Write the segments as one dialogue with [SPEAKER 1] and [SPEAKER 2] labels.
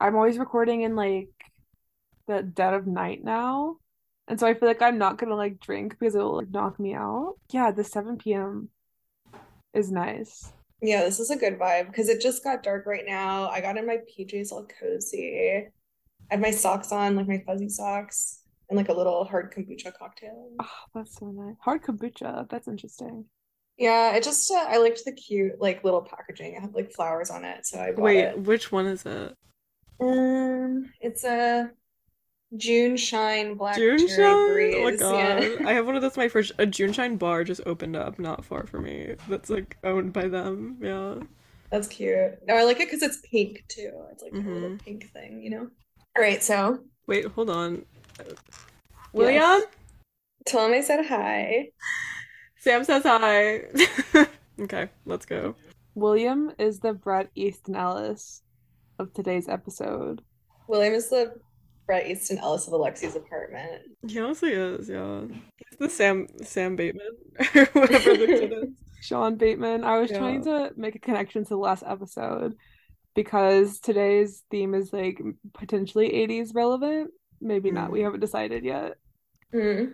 [SPEAKER 1] I'm always recording in like the dead of night now. And so I feel like I'm not gonna like drink because it will like knock me out. Yeah, the 7 p.m. is nice.
[SPEAKER 2] Yeah, this is a good vibe because it just got dark right now. I got in my PJs all cozy. I had my socks on, like my fuzzy socks, and like a little hard kombucha cocktail.
[SPEAKER 1] Oh, that's so nice. Hard kombucha. That's interesting.
[SPEAKER 2] Yeah, it just uh, I liked the cute like little packaging. It had like flowers on it, so I bought
[SPEAKER 3] Wait,
[SPEAKER 2] it.
[SPEAKER 3] which one is it?
[SPEAKER 2] Um, it's a June Shine Black
[SPEAKER 3] June
[SPEAKER 2] Cherry
[SPEAKER 3] Shine? Oh my god.
[SPEAKER 2] Yeah.
[SPEAKER 3] I have one of those my first a June Shine bar just opened up not far from me. That's like owned by them. Yeah.
[SPEAKER 2] That's cute. No, I like it because it's pink too. It's like a little
[SPEAKER 3] hmm
[SPEAKER 2] pink thing, you know? All right, so
[SPEAKER 3] Wait, hold on. William?
[SPEAKER 2] yes. Tell him I said hi.
[SPEAKER 3] Sam says hi. Okay, let's go.
[SPEAKER 1] William is the Bret Easton Ellis of today's episode.
[SPEAKER 2] William is the Bret Easton Ellis of Alexi's apartment.
[SPEAKER 3] He honestly is, yeah. He's the Sam Sam Bateman or whatever the kid is.
[SPEAKER 1] Sean Bateman. I was trying to make a connection to the last episode because today's theme is like potentially 80s relevant. Maybe not. We
[SPEAKER 3] Mm.
[SPEAKER 1] haven't decided yet.
[SPEAKER 2] Mm.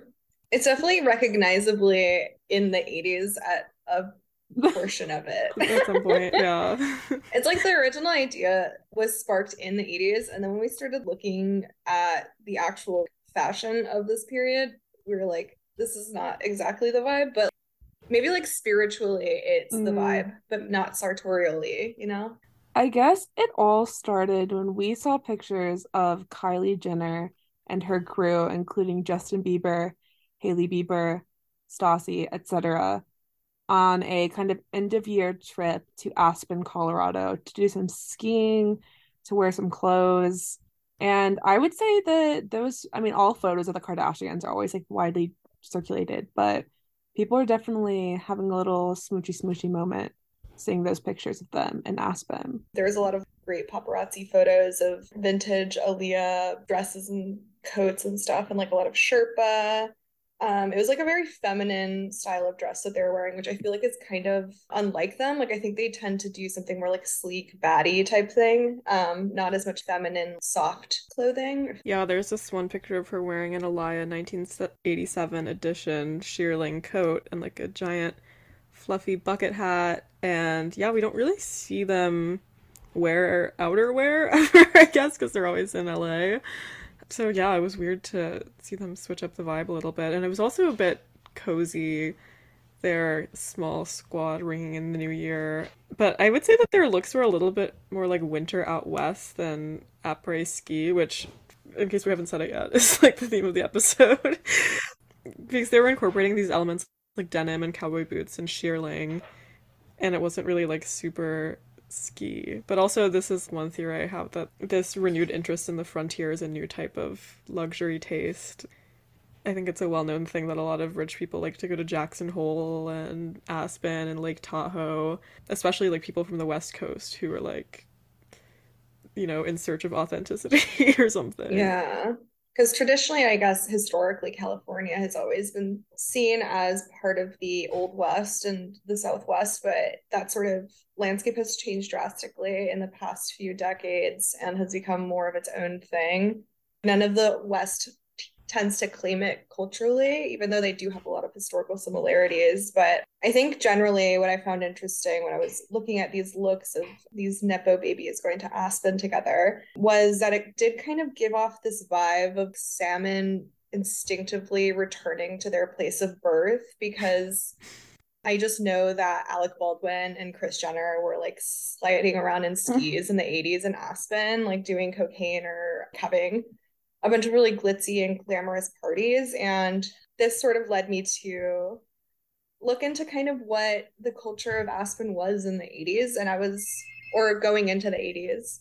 [SPEAKER 2] It's definitely recognizably in the 80s at a portion of it.
[SPEAKER 3] At some point, yeah.
[SPEAKER 2] It's like the original idea was sparked in the 80s, and then when we started looking at the actual fashion of this period, we were like, this is not exactly the vibe, but maybe like spiritually it's the
[SPEAKER 1] Mm.
[SPEAKER 2] vibe, but not sartorially, you know?
[SPEAKER 1] I guess it all started when we saw pictures of Kylie Jenner and her crew, including Justin Bieber, Hailey Bieber, Stassie, etc., on a kind of end of year trip to Aspen, Colorado to do some skiing, to wear some clothes. And I would say that those, I mean, all photos of the Kardashians are always like widely circulated, but people are definitely having a little smoochy smoochy moment seeing those pictures of them in Aspen.
[SPEAKER 2] There's a lot of great paparazzi photos of vintage Alaïa dresses and coats and stuff, and like a lot of Sherpa. Um, it was like a very feminine style of dress that they were wearing, which I feel like is kind of unlike them. Like I think they tend to do something more like sleek, baddie type thing, um, not as much feminine, soft clothing.
[SPEAKER 3] Yeah, there's this one picture of her wearing an Alaïa 1987 edition shearling coat and like a giant fluffy bucket hat. And yeah, we don't really see them wear outerwear ever, I guess, because they're always in LA. So yeah, it was weird to see them switch up the vibe a little bit. And it was also a bit cozy, their small squad ringing in the new year. But I would say that their looks were a little bit more like winter out west than après ski, which, in case we haven't said it yet, is like the theme of the episode. Because they were incorporating these elements like denim and cowboy boots and shearling, and it wasn't really like super ski. But also, this is one theory I have that this renewed interest in the frontier is a new type of luxury taste. I think it's a well known thing that a lot of rich people like to go to Jackson Hole and Aspen and Lake Tahoe, especially like people from the West Coast who are like, you know, in search of authenticity or something.
[SPEAKER 2] Yeah. Because traditionally, I guess historically, California has always been seen as part of the Old West and the Southwest, but that sort of landscape has changed drastically in the past few decades and has become more of its own thing. None of the West tends to claim it culturally, even though they do have a lot of historical similarities. But I think generally what I found interesting when I was looking at these looks of these Nepo babies going to Aspen together was that it did kind of give off this vibe of salmon instinctively returning to their place of birth because I just know that Alec Baldwin and Kris Jenner were like sliding around in mm-hmm. skis in the 80s in Aspen, like doing cocaine or having a bunch of really glitzy and glamorous parties. And this sort of led me to look into kind of what the culture of Aspen was in the 80s. And I was, or going into the 80s.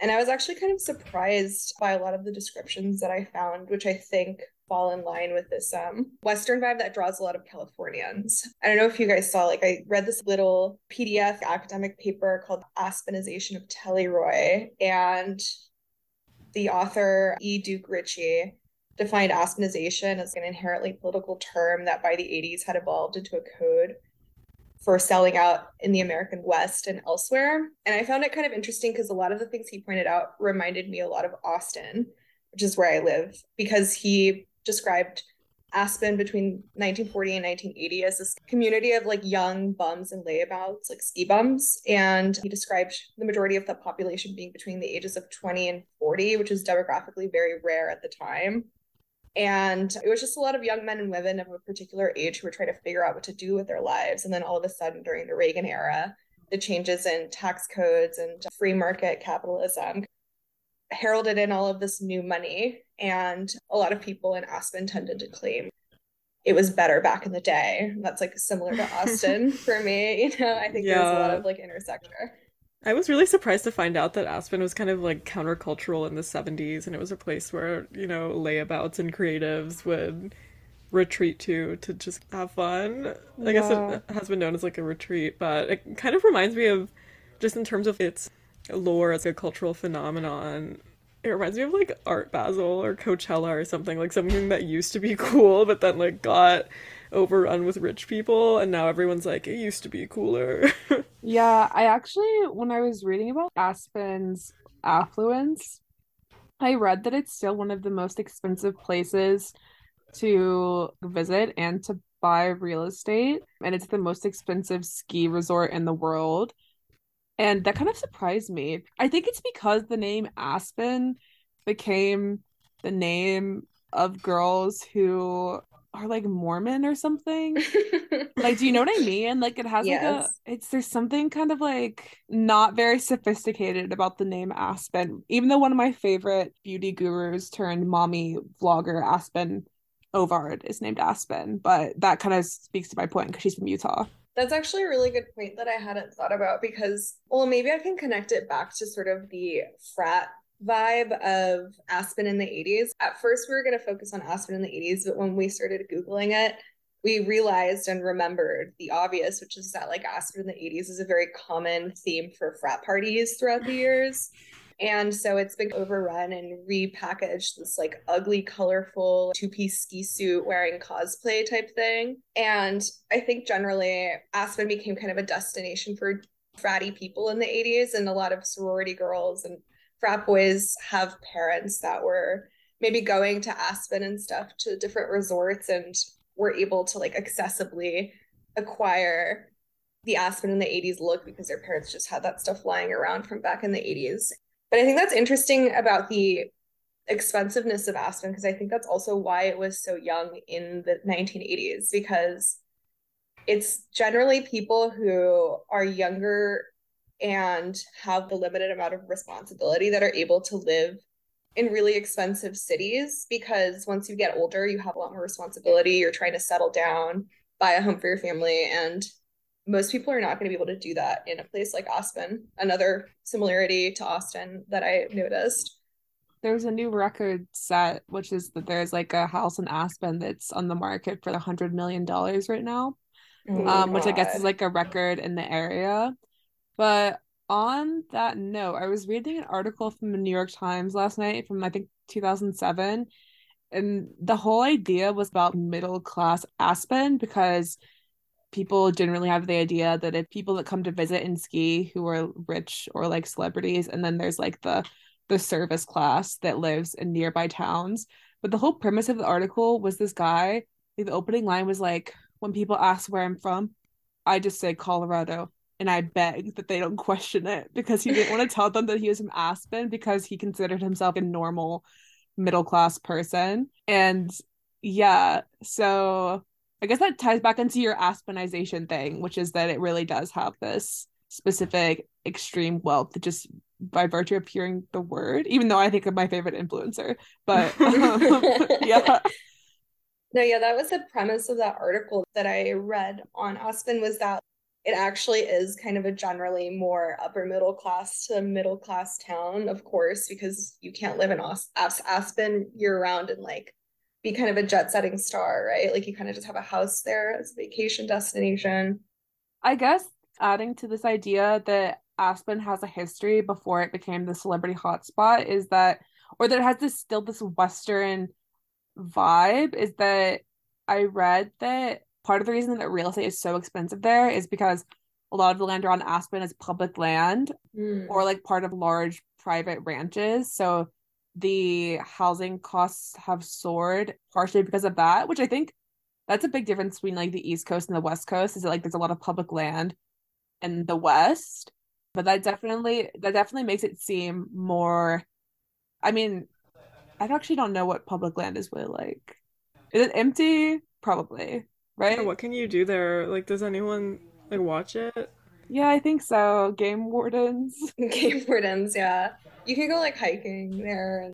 [SPEAKER 2] And I was actually kind of surprised by a lot of the descriptions that I found, which I think fall in line with this um, Western vibe that draws a lot of Californians. I don't know if you guys saw, like, I read this little PDF academic paper called Aspenization of Telluride, and the author E. Duke Richey defined Aspenization as an inherently political term that by the 80s had evolved into a code for selling out in the American West and elsewhere. And I found it kind of interesting because a lot of the things he pointed out reminded me a lot of Austin, which is where I live, because he described Aspen between 1940 and 1980 as this community of like young bums and layabouts, like ski bums. And he described the majority of the population being between the ages of 20 and 40, which is demographically very rare at the time. And it was just a lot of young men and women of a particular age who were trying to figure out what to do with their lives. And then all of a sudden, during the Reagan era, the changes in tax codes and free market capitalism heralded in all of this new money. And a lot of people in Aspen tended to claim it was better back in the day. That's like similar to Austin for me. You know, I think yeah. there's a lot of like intersector.
[SPEAKER 3] I was really surprised to find out that Aspen was kind of like countercultural in the 70s and it was a place where, you know, layabouts and creatives would retreat to to just have fun. I guess it has been known as like a retreat, but it kind of reminds me of just in terms of its lore as a cultural phenomenon. It reminds me of like Art Basel or Coachella or something, like something that used to be cool but then like got overrun with rich people and now everyone's like it used to be cooler.
[SPEAKER 1] yeah, I actually when I was reading about Aspen's affluence, I read that it's still one of the most expensive places to visit and to buy real estate and it's the most expensive ski resort in the world. And that kind of surprised me. I think it's because the name Aspen became the name of girls who are like Mormon or something. like, do you know what I mean? Like, it has yes. like a, it's there's something kind of like not very sophisticated about the name Aspen. Even though one of my favorite beauty gurus turned mommy vlogger Aspen Ovard is named Aspen, but that kind of speaks to my point because she's from Utah.
[SPEAKER 2] That's actually a really good point that I hadn't thought about because, well, maybe I can connect it back to sort of the frat vibe of Aspen in the 80s. At first, we were going to focus on Aspen in the 80s, but when we started Googling it, we realized and remembered the obvious, which is that like Aspen in the 80s is a very common theme for frat parties throughout the years. And so it's been overrun and repackaged this like ugly, colorful two piece ski suit wearing cosplay type thing. And I think generally Aspen became kind of a destination for fratty people in the 80s and a lot of sorority girls and frat boys have parents that were maybe going to Aspen and stuff to different resorts and were able to like accessibly acquire the Aspen in the 80s look because their parents just had that stuff lying around from back in the 80s. But I think that's interesting about the expensiveness of Aspen because I think that's also why it was so young in the 1980s because it's generally people who are younger and have the limited amount of responsibility that are able to live in really expensive cities because once you get older, you have a lot more responsibility. You're trying to settle down, buy a home for your family, and most people are not going to be able to do that in a place like Aspen. Another similarity to Austin that I noticed.
[SPEAKER 1] There's a new record set, which is that there's like a house in Aspen that's on the market for a hundred million dollars right now, oh um, which I guess is like a record in the area. But on that note, I was reading an article from the New York Times last night from I think 2007. And the whole idea was about middle class Aspen because people generally have the idea that if people that come to visit and ski who are rich or like celebrities, and then there's like the the service class that lives in nearby towns. But the whole premise of the article was this guy, like the opening line was like, when people ask where I'm from, I just say Colorado and I beg that they don't question it because he didn't want to tell them that he was from Aspen because he considered himself a normal middle class person. And yeah, so I guess that ties back into your Aspenization thing, which is that it really does have this specific extreme wealth just by virtue of hearing the word, even though I think of my favorite influencer. But um,
[SPEAKER 2] yeah. No, yeah, that was the premise of that article that I read on Aspen was that it actually is kind of a generally more upper middle class to middle class town, of course, because you can't live in As- Aspen year round and like be kind of a jet setting star, right? Like you kind of just have a house there as a vacation destination.
[SPEAKER 1] I guess adding to this idea that Aspen has a history before it became the celebrity hotspot is that, or that it has this still this Western vibe, is that I read that part of the reason that real estate is so expensive there is because a lot of the land around Aspen is public land
[SPEAKER 2] Mm.
[SPEAKER 1] or like part of large private ranches. So the housing costs have soared partially because of that, which I think that's a big difference between like the East Coast and the West Coast is that like there's a lot of public land in the West. But that definitely that definitely makes it seem more I mean, I actually don't know what public land is really like. Is it empty? Probably, right?
[SPEAKER 3] what can you do there? Like, does anyone like watch it?
[SPEAKER 1] Yeah, I think so. Game wardens.
[SPEAKER 2] Game wardens, yeah. You can go like hiking there.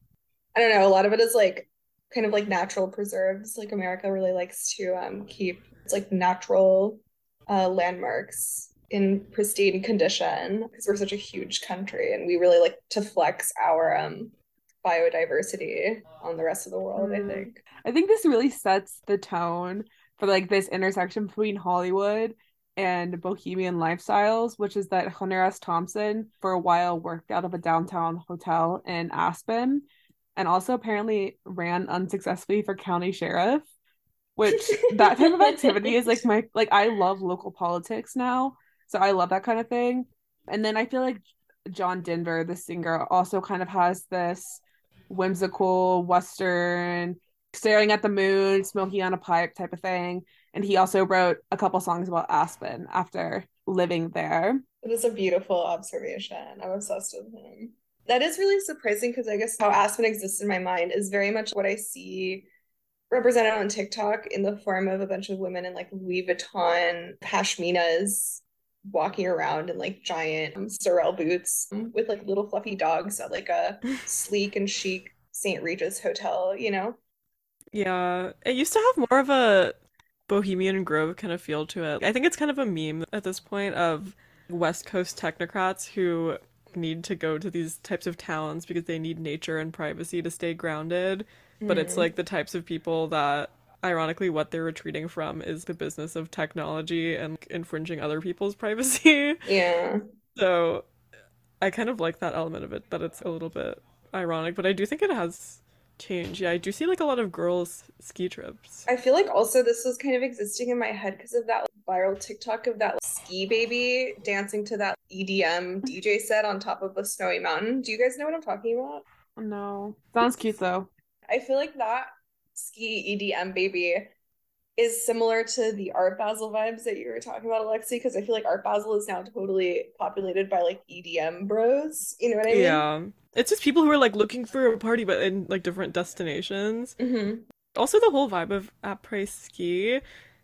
[SPEAKER 2] I don't know, a lot of it is like kind of like natural preserves. Like America really likes to um keep it's like natural uh landmarks in pristine condition because we're such a huge country and we really like to flex our um biodiversity on the rest of the world, I
[SPEAKER 1] Mm.
[SPEAKER 2] think.
[SPEAKER 1] I think this really sets the tone for like this intersection between Hollywood and bohemian lifestyles, which is that Hunter S. Thompson for a while worked out of a downtown hotel in Aspen and also apparently ran unsuccessfully for county sheriff, which that type of activity is like my like I love local politics now. So I love that kind of thing. And then I feel like John Denver, the singer, also kind of has this whimsical Western staring at the moon, smoking on a pipe type of thing. And he also wrote a couple songs about Aspen after living there.
[SPEAKER 2] It is a beautiful observation. I'm obsessed with him. That is really surprising because I guess how Aspen exists in my mind is very much what I see represented on TikTok in the form of a bunch of women in like Louis Vuitton pashminas walking around in like giant um, Sorel boots with like little fluffy dogs at like a sleek and chic St. Regis hotel, you know?
[SPEAKER 3] Yeah, it used to have more of a Bohemian Grove kind of feel to it. I think it's kind of a meme at this point of West Coast technocrats who need to go to these types of towns because they need nature and privacy to stay grounded. But it's
[SPEAKER 2] Mm.
[SPEAKER 3] like the types of people that, ironically, what they're retreating from is the business of technology and infringing other people's privacy.
[SPEAKER 2] Yeah.
[SPEAKER 3] So I kind of like that element of it, that it's a little bit ironic, but I do think it has changed. Yeah, I do see like a lot of girls ski trips.
[SPEAKER 2] I feel like also this was kind of existing in my head because of that viral TikTok of that ski baby dancing to that EDM DJ set on top of a snowy mountain. Do you guys know what I'm talking about?
[SPEAKER 1] No. Sounds cute though.
[SPEAKER 2] I feel like that ski EDM baby is similar to the Art Basel vibes that you were talking about, Alexi, because I feel like Art Basel is now totally populated by like EDM bros. You know what I mean?
[SPEAKER 3] Yeah. It's just people who are like looking for a party but in like different destinations.
[SPEAKER 2] hmm
[SPEAKER 3] Also the whole vibe of après ski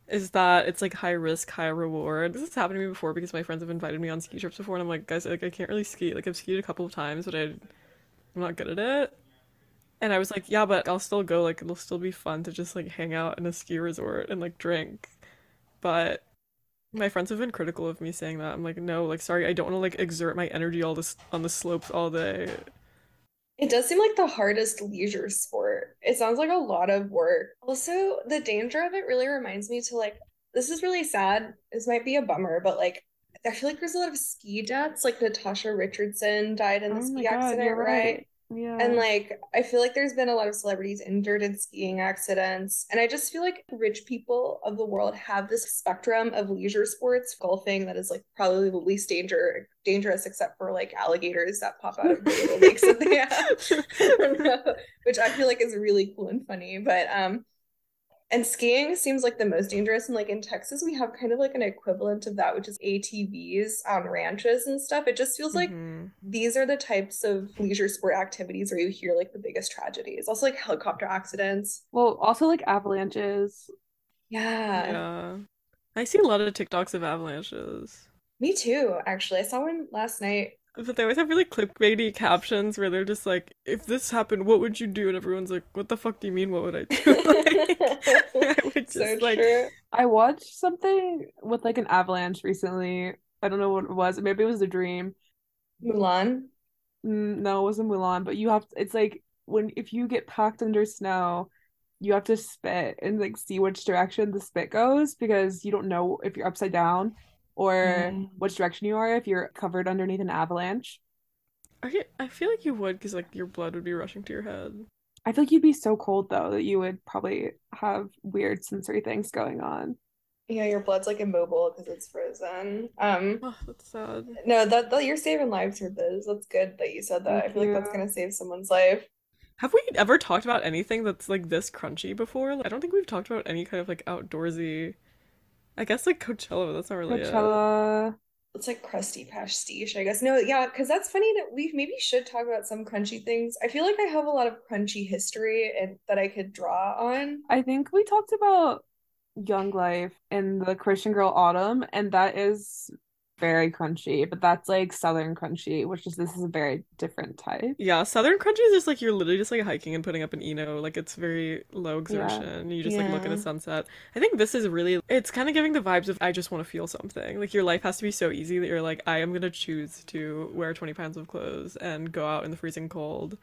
[SPEAKER 3] is that it's like high risk, high reward. This has happened to me before because my friends have invited me on ski trips before and I'm like, guys, like I can't really ski. Like I've skied a couple of times, but I I'm not good at it. And I was like, yeah, but I'll still go. Like it'll still be fun to just like hang out in a ski resort and like drink. But my friends have been critical of me saying that. I'm like, no, like sorry, I don't want to like exert my energy all this on the slopes all day.
[SPEAKER 2] It does seem like the hardest leisure sport. It sounds like a lot of work. Also, the danger of it really reminds me to like, this is really sad. This might be a bummer, but like, I feel like there's a lot of ski deaths. Like Natasha Richardson died in the
[SPEAKER 1] Oh
[SPEAKER 2] ski
[SPEAKER 1] God,
[SPEAKER 2] accident, right?
[SPEAKER 1] right. Yeah.
[SPEAKER 2] And like, I feel like there's been a lot of celebrities injured in skiing accidents. And I just feel like rich people of the world have this spectrum of leisure sports, golfing that is like probably the least danger dangerous except for like alligators that pop out of the lakes that they have. Which I feel like is really cool and funny. But um and skiing seems like the most dangerous. And like in Texas, we have kind of like an equivalent of that, which is ATVs on ranches and stuff. It just feels like
[SPEAKER 3] Mhm.
[SPEAKER 2] these are the types of leisure sport activities where you hear like the biggest tragedies. Also like helicopter accidents.
[SPEAKER 1] well, also like avalanches.
[SPEAKER 2] Yeah.
[SPEAKER 3] Yeah. I see a lot of TikToks of avalanches.
[SPEAKER 2] Me too, actually. I saw one last night.
[SPEAKER 3] But they always have really clickbaity captions where they're just like, if this happened, what would you do? And everyone's like, what the fuck do you mean, what would I do? Like, I would
[SPEAKER 2] So
[SPEAKER 3] just like,
[SPEAKER 2] true.
[SPEAKER 1] I watched something with like an avalanche recently. I don't know what it was. Maybe it was a dream.
[SPEAKER 2] Mulan.
[SPEAKER 1] Mm, No, it wasn't Mulan, but you have it's like when if you get packed under snow, you have to spit and like see which direction the spit goes because you don't know if you're upside down or
[SPEAKER 2] Mm.
[SPEAKER 1] which direction you are if you're covered underneath an avalanche.
[SPEAKER 3] I, I feel like you would because like your blood would be rushing to your head.
[SPEAKER 1] I feel like you'd be so cold though that you would probably have weird sensory things going on.
[SPEAKER 2] Yeah, your blood's like immobile because it's frozen. Um,
[SPEAKER 3] Oh, that's sad.
[SPEAKER 2] no, that, that you're saving lives here, this. That's good that you said that.
[SPEAKER 1] Thank
[SPEAKER 2] I feel like that's gonna save someone's life.
[SPEAKER 3] Have we ever talked about anything that's like this crunchy before? Like, I don't think we've talked about any kind of like outdoorsy. I guess like Coachella, that's not really it.
[SPEAKER 1] Coachella.
[SPEAKER 2] It's like crusty pastiche, I guess. No, yeah, because that's funny that we maybe should talk about some crunchy things. I feel like I have a lot of crunchy history and that I could draw on.
[SPEAKER 1] I think we talked about Young Life in the Christian Girl Autumn, and that is very crunchy, but that's like Southern crunchy, which is this is a very different type.
[SPEAKER 3] Yeah, Southern Crunchy is just like you're literally just like hiking and putting up an Eno. Like it's very low exertion. Yeah. You just like look at
[SPEAKER 2] Yeah.
[SPEAKER 3] a sunset. I think this is really it's kind of giving the vibes of I just want to feel something. Like your life has to be so easy that you're like I am gonna choose to wear 20 pounds of clothes and go out in the freezing cold.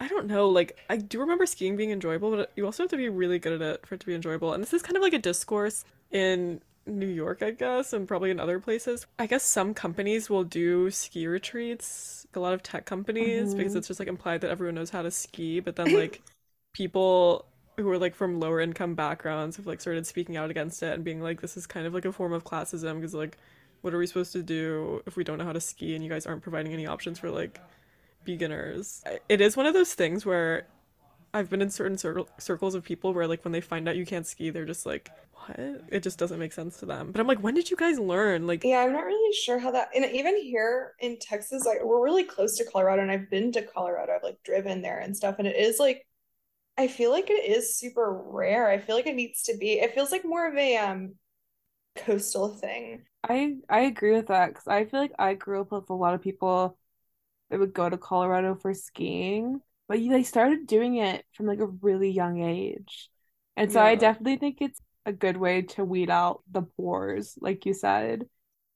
[SPEAKER 3] I don't know, like I do remember skiing being enjoyable, but you also have to be really good at it for it to be enjoyable. And this is kind of like a discourse in New York, I guess, and probably in other places. I guess some companies will do ski retreats, a lot of tech companies, because
[SPEAKER 1] Mhm.
[SPEAKER 3] it's just like implied that everyone knows how to ski, but then like people who are like from lower income backgrounds have like started speaking out against it and being like this is kind of like a form of classism because like what are we supposed to do if we don't know how to ski and you guys aren't providing any options for like beginners. It is one of those things where I've been in certain cir- circles of people where like when they find out you can't ski, they're just like, "What?" It just doesn't make sense to them. But I'm like, when did you guys learn? Like,
[SPEAKER 2] Yeah, I'm not really sure how that, and even here in Texas, like we're really close to Colorado, and I've been to Colorado. I've like driven there and stuff, and it is like I feel like it is super rare. I feel like it needs to be. It feels like more of a um coastal thing.
[SPEAKER 1] I I agree with that because I feel like I grew up with a lot of people that would go to Colorado for skiing, but you, they started doing it from like a really young age. And so I definitely think it's a good way to weed out the pores, like you said.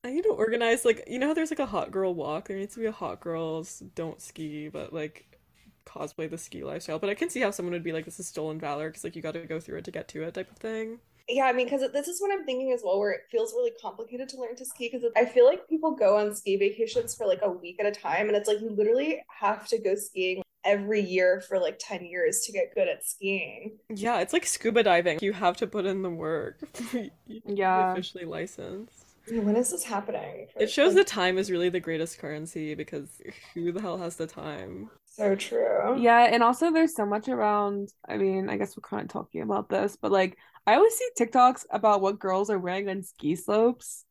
[SPEAKER 3] I need to organize like you know how there's like a hot girl walk. There needs to be a hot girls don't ski, but like cosplay the ski lifestyle. But I can see how someone would be like, this is stolen valor because like you got to go through it to get to it type of thing.
[SPEAKER 2] Yeah, I mean, because this is what I'm thinking as well, where it feels really complicated to learn to ski. Because I feel like people go on ski vacations for like a week at a time, and it's like you literally have to go skiing every year for like 10 years to get good at skiing.
[SPEAKER 3] Yeah, it's like scuba diving. You have to put in the work. You need to be
[SPEAKER 1] Yeah.
[SPEAKER 3] officially licensed.
[SPEAKER 2] When is this happening?
[SPEAKER 3] It shows
[SPEAKER 2] like,
[SPEAKER 3] that time is really the greatest currency because who the hell has the time?
[SPEAKER 2] so true.
[SPEAKER 1] Yeah, and also there's so much around, I mean, I guess we're kind of talking about this, but like I always see TikToks about what girls are wearing on ski slopes,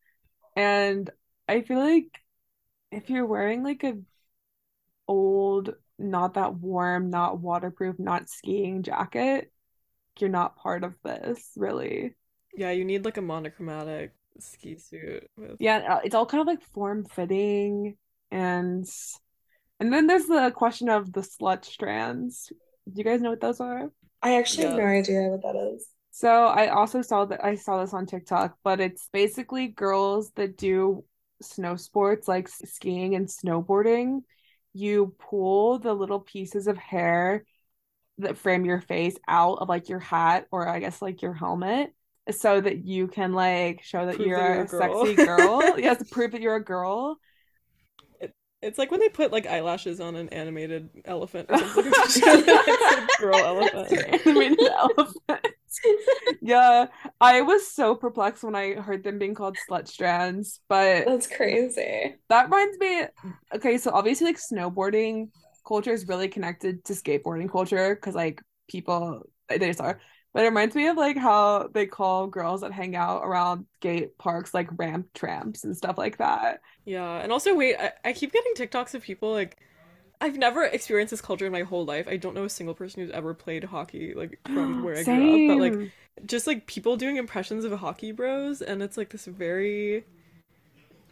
[SPEAKER 1] and I feel like if you're wearing like a old, not that warm, not waterproof, not skiing jacket, you're not part of this, really.
[SPEAKER 3] Yeah, you need like a monochromatic ski suit with
[SPEAKER 1] Yeah, uh, it's all kind of like form-fitting and and then there's the question of the slut strands. Do you guys know what those are?
[SPEAKER 2] I actually have no idea what that is.
[SPEAKER 1] So I also saw that I saw this on TikTok, but it's basically girls that do snow sports like skiing and snowboarding. You pull the little pieces of hair that frame your face out of like your hat or I guess like your helmet so that you can like show that
[SPEAKER 3] Prove
[SPEAKER 1] you're
[SPEAKER 3] that you're
[SPEAKER 1] a
[SPEAKER 3] a
[SPEAKER 1] sexy girl. To prove that you're a girl.
[SPEAKER 3] It, it's like when they put like eyelashes on an animated elephant or something. It's a girl elephant.
[SPEAKER 1] Animated elephant. Yeah, I was so perplexed when I heard them being called slut strands, but
[SPEAKER 2] That's crazy.
[SPEAKER 1] that reminds me, okay, so obviously like snowboarding culture is really connected to skateboarding culture because like people they just are. But it reminds me of like how they call girls that hang out around skate parks like ramp tramps and stuff like that.
[SPEAKER 3] Yeah, and also wait, I, I keep getting TikToks of people like I've never experienced this culture in my whole life. I don't know a single person who's ever played hockey like from where I grew up, but like just like people doing impressions of hockey bros and it's like this very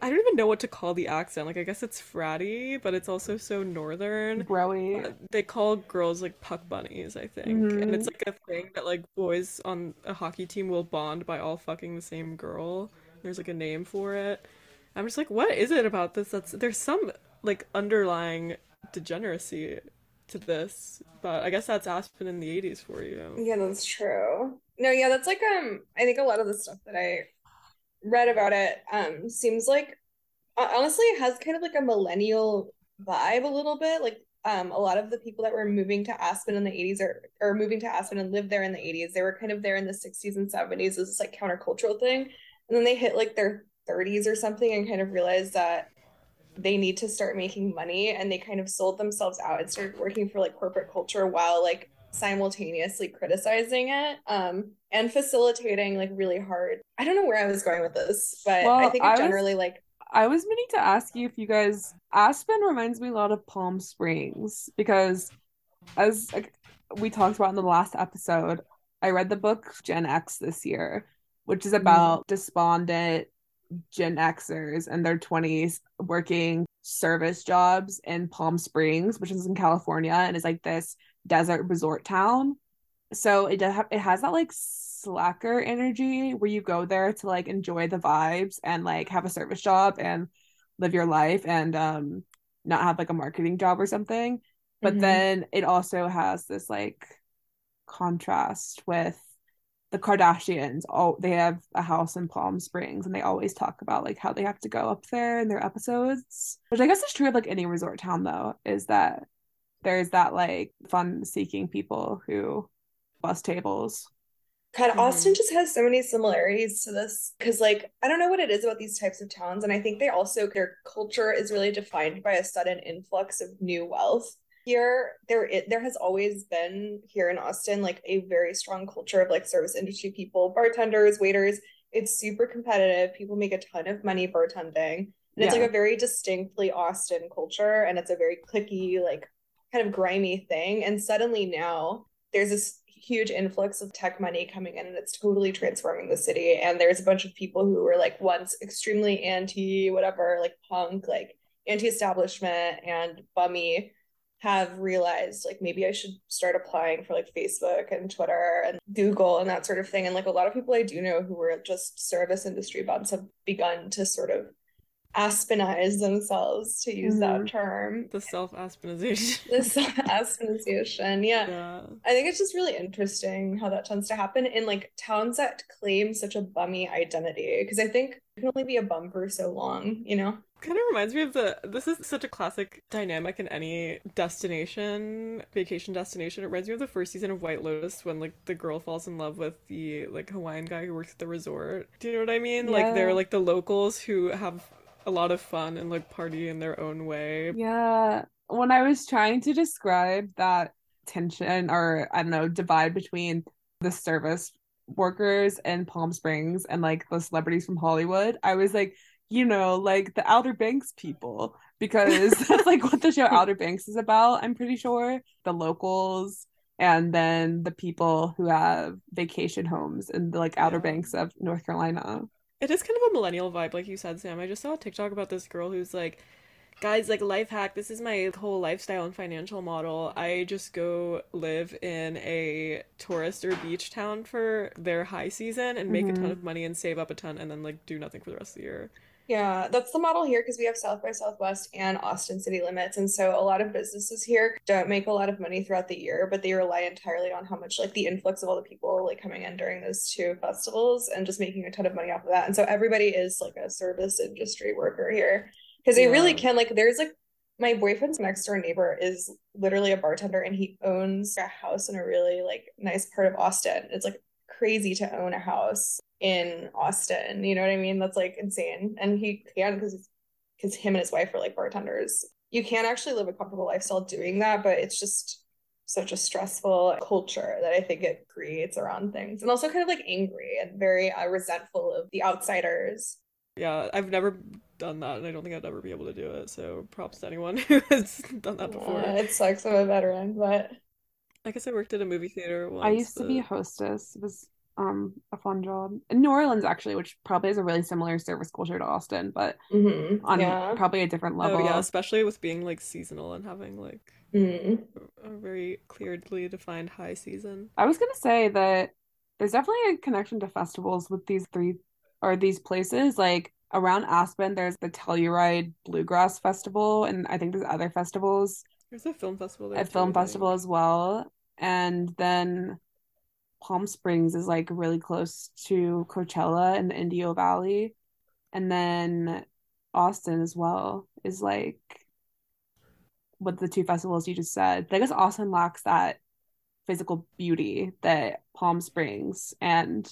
[SPEAKER 3] I don't even know what to call the accent. Like I guess it's fratty, but it's also so northern.
[SPEAKER 1] Broy.
[SPEAKER 3] Uh, They call girls like puck bunnies, I think. And it's like a thing that like boys on a hockey team will bond by all fucking the same girl. There's like a name for it. I'm just like, what is it about this that's there's some like underlying degeneracy to this, but I guess that's Aspen in the 80s for you.
[SPEAKER 2] Yeah, that's true. No, yeah, that's like um I think a lot of the stuff that I read about it um seems like uh, honestly it has kind of like a millennial vibe a little bit. Like um a lot of the people that were moving to Aspen in the 80s or or moving to Aspen and lived there in the 80s, they were kind of there in the 60s and 70s as this like countercultural thing. and then they hit like their 30s or something and kind of realized that they need to start making money and they kind of sold themselves out and started working for like corporate culture while like simultaneously criticizing it um and facilitating like really hard i don't know where i was going with this but well, i think it generally
[SPEAKER 1] was,
[SPEAKER 2] like
[SPEAKER 1] i was meaning to ask you if you guys aspen reminds me a lot of palm springs because as like, we talked about in the last episode i read the book gen x this year which is mm-hmm. about mm. despondent Gen Xers in their 20s working service jobs in Palm Springs, which is in California and is like this desert resort town. So it does have, it has that like slacker energy where you go there to like enjoy the vibes and like have a service job and live your life and um not have like a marketing job or something. But mm-hmm. then it also has this like contrast with the Kardashians, oh, they have a house in Palm Springs, and they always talk about like how they have to go up there in their episodes. Which I guess is true of like any resort town, though, is that there's that like fun-seeking people who bust tables.
[SPEAKER 2] God, mm-hmm. Austin just has so many similarities to this because, like, I don't know what it is about these types of towns, and I think they also their culture is really defined by a sudden influx of new wealth here there it, there has always been here in Austin like a very strong culture of like service industry people, bartenders, waiters. It's super competitive. People make a ton of money bartending. And yeah. it's like a very distinctly Austin culture and it's a very cliquey like kind of grimy thing and suddenly now there's this huge influx of tech money coming in and it's totally transforming the city and there's a bunch of people who were like once extremely anti whatever like punk like anti-establishment and bummy have realized like maybe I should start applying for like Facebook and Twitter and Google and that sort of thing. And like a lot of people I do know who were just service industry bums have begun to sort of aspenize themselves to use mm-hmm. that term.
[SPEAKER 3] The self aspenization.
[SPEAKER 2] the self aspenization. Yeah. yeah. I think it's just really interesting how that tends to happen in like towns that claim such a bummy identity. Because I think you can only be a bum for so long, you know?
[SPEAKER 3] Kind of reminds me of the. This is such a classic dynamic in any destination, vacation destination. It reminds me of the first season of White Lotus when like the girl falls in love with the like Hawaiian guy who works at the resort. Do you know what I mean? Yeah. Like they're like the locals who have a lot of fun and like party in their own way.
[SPEAKER 1] Yeah. When I was trying to describe that tension or I don't know, divide between the service workers in Palm Springs and like the celebrities from Hollywood, I was like, you know, like the Outer Banks people, because that's like what the show Outer Banks is about, I'm pretty sure. The locals and then the people who have vacation homes in the like Outer yeah. Banks of North Carolina.
[SPEAKER 3] It is kind of a millennial vibe, like you said, Sam. I just saw a TikTok about this girl who's like, guys, like life hack. This is my whole lifestyle and financial model. I just go live in a tourist or beach town for their high season and make mm-hmm. a ton mm-hmm. of money and save up a ton and then like do nothing for the rest of the year.
[SPEAKER 2] Yeah, that's the model here because we have South by Southwest and Austin city limits. And so a lot of businesses here don't make a lot of money throughout the year, but they rely entirely on how much like the influx of all the people like coming in during those two festivals and just making a ton of money off of that. And so everybody is like a service industry worker here because they yeah. really can like there's like my boyfriend's next door neighbor is literally a bartender and he owns a house in a really like nice part of Austin. It's like crazy to own a house in Austin. You know what I mean? That's like insane. And he can because because him and his wife are like bartenders. You can actually live a comfortable lifestyle doing that, but it's just such a stressful culture that I think it creates around things, and also kind of like angry and very uh, resentful of the outsiders.
[SPEAKER 3] Yeah, I've never done that, and I don't think I'd ever be able to do it. So props to anyone who has done that before.
[SPEAKER 2] Uh, it sucks. I'm a veteran, but
[SPEAKER 3] I guess I worked at a movie theater once.
[SPEAKER 1] I used
[SPEAKER 3] but...
[SPEAKER 1] to be a hostess. It was um a fun job in New Orleans actually, which probably is a really similar service culture to Austin, but
[SPEAKER 2] mm-hmm.
[SPEAKER 1] on
[SPEAKER 2] yeah.
[SPEAKER 1] probably a different level.
[SPEAKER 3] Oh yeah, especially with being like seasonal and having like
[SPEAKER 2] mm-hmm.
[SPEAKER 3] a, a very clearly defined high season.
[SPEAKER 1] I was gonna say that there's definitely a connection to festivals with these three or these places. Like around Aspen, there's the Telluride Bluegrass Festival, and I think there's other festivals.
[SPEAKER 3] There's a film festival.
[SPEAKER 1] There a film festival as well, and then Palm Springs is like really close to Coachella in the Indio Valley. And then Austin as well is like what the two festivals you just said. I guess Austin lacks that physical beauty that Palm Springs and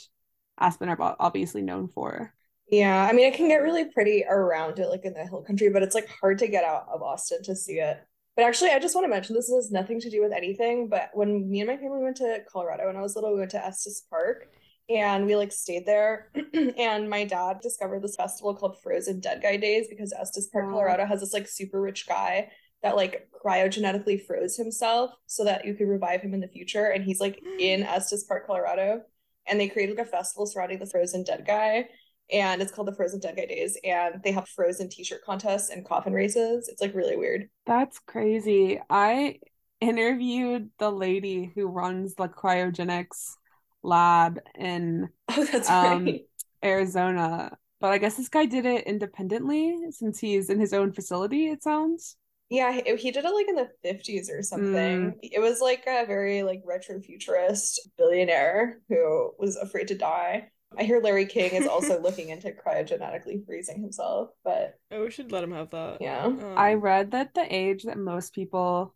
[SPEAKER 1] Aspen are obviously known for.
[SPEAKER 2] Yeah, I mean, it can get really pretty around it, like in the hill country, but it's like hard to get out of Austin to see it. But actually, I just want to mention this has nothing to do with anything. But when me and my family went to Colorado when I was little, we went to Estes Park and we like stayed there. and my dad discovered this festival called Frozen Dead Guy Days because Estes Park,
[SPEAKER 1] Wow.
[SPEAKER 2] Colorado has this like super rich guy that like cryogenetically froze himself so that you could revive him in the future. And he's like in Estes Park, Colorado. And they created like a festival surrounding the Frozen Dead Guy and it's called the Frozen Dead Guy Days, and they have Frozen t-shirt contests and coffin races. It's like really weird.
[SPEAKER 1] That's crazy. I interviewed the lady who runs the cryogenics lab in
[SPEAKER 2] Oh, that's
[SPEAKER 1] um
[SPEAKER 2] right.
[SPEAKER 1] Arizona, but I guess this guy did it independently since he's in his own facility, it sounds.
[SPEAKER 2] Yeah, he, did it like in the 50s or
[SPEAKER 1] Mm,
[SPEAKER 2] something. It was like a very like retro futurist billionaire who was afraid to die. I hear Larry King is also looking into cryogenetically freezing himself, but
[SPEAKER 3] Oh, we should let him have that.
[SPEAKER 2] yeah.
[SPEAKER 1] I
[SPEAKER 3] Um,
[SPEAKER 1] read that the age that most people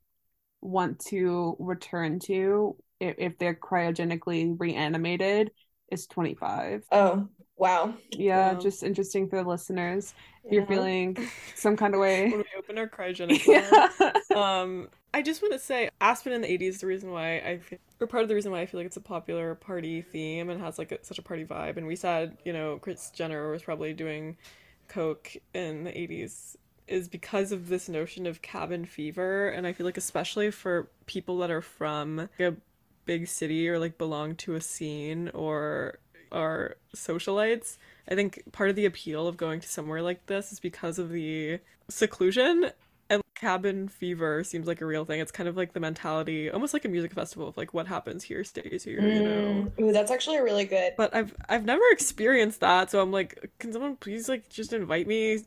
[SPEAKER 1] want to return to if, if they're cryogenically reanimated is 25.
[SPEAKER 2] Oh, wow.
[SPEAKER 1] Yeah,
[SPEAKER 3] wow.
[SPEAKER 1] just interesting for the listeners. If you're feeling some kind of way.
[SPEAKER 3] When we open our cryogenic.
[SPEAKER 1] Yeah.
[SPEAKER 3] Um, I just want to say Aspen in the 80s is the reason why I feel, or part of the reason why I feel like it's a popular party theme and has like a, such a party vibe. And we said, you know, Kris Jenner was probably doing coke in the 80s is because of this notion of cabin fever. And I feel like especially for people that are from like, a big city or like belong to a scene or are socialites, I think part of the appeal of going to somewhere like this is because of the seclusion and cabin fever seems like a real thing. It's kind of like the mentality, almost like a music festival of like what happens here stays here, you know.
[SPEAKER 2] Mm. Ooh, that's actually really good.
[SPEAKER 3] But I've I've never experienced that, so I'm like, can someone please like just invite me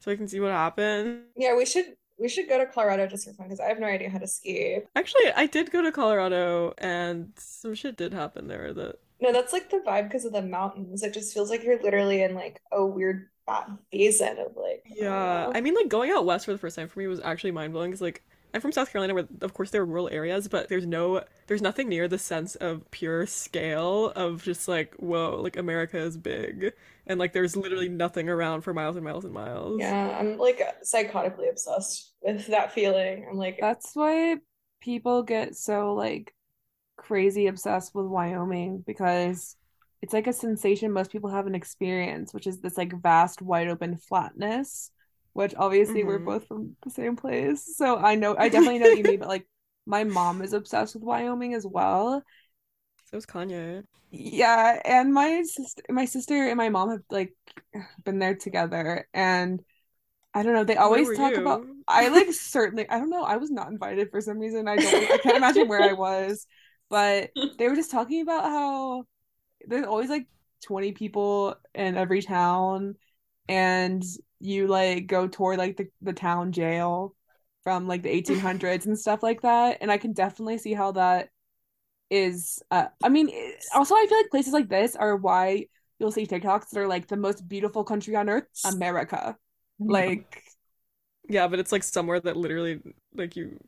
[SPEAKER 3] so I can see what happens?
[SPEAKER 2] Yeah, we should we should go to Colorado just for fun because I have no idea how to ski.
[SPEAKER 3] Actually, I did go to Colorado and some shit did happen there that
[SPEAKER 2] No, that's like the vibe because of the mountains. It just feels like you're literally in like a weird fat basin of like,
[SPEAKER 3] Yeah, I
[SPEAKER 2] know.
[SPEAKER 3] mean, like going out west for the first time for me was actually mind-blowing because, like, I'm from South Carolina, where of course there are rural areas, but there's no, there's nothing near the sense of pure scale of just like, whoa, like America is big, and like there's literally nothing around for miles and miles and miles.
[SPEAKER 2] Yeah, I'm like psychotically obsessed with that feeling. I'm like,
[SPEAKER 1] That's why people get so like crazy obsessed with Wyoming because it's like a sensation most people haven't experienced, which is this like vast, wide open flatness, which obviously we're
[SPEAKER 3] Mm-hmm.
[SPEAKER 1] both from the same place. So I know, I definitely know what you mean, but like my mom is obsessed with Wyoming as well.
[SPEAKER 3] So is Kanye.
[SPEAKER 1] Yeah, and my sister, my sister and my mom have like been there together, and I don't know, they always
[SPEAKER 3] were
[SPEAKER 1] talk about. I like certainly, I don't know, I was not invited for some reason. I don't, I can't imagine where I was, but they were just talking about how there's always like 20 people in every town, and you like go toward like the, the town jail from like the 1800s and stuff like that. And I can definitely see how that is uh I mean also I feel like places like this are why you'll see TikToks that are like the most beautiful country on earth, America. Like
[SPEAKER 3] Yeah, but it's like somewhere that literally like you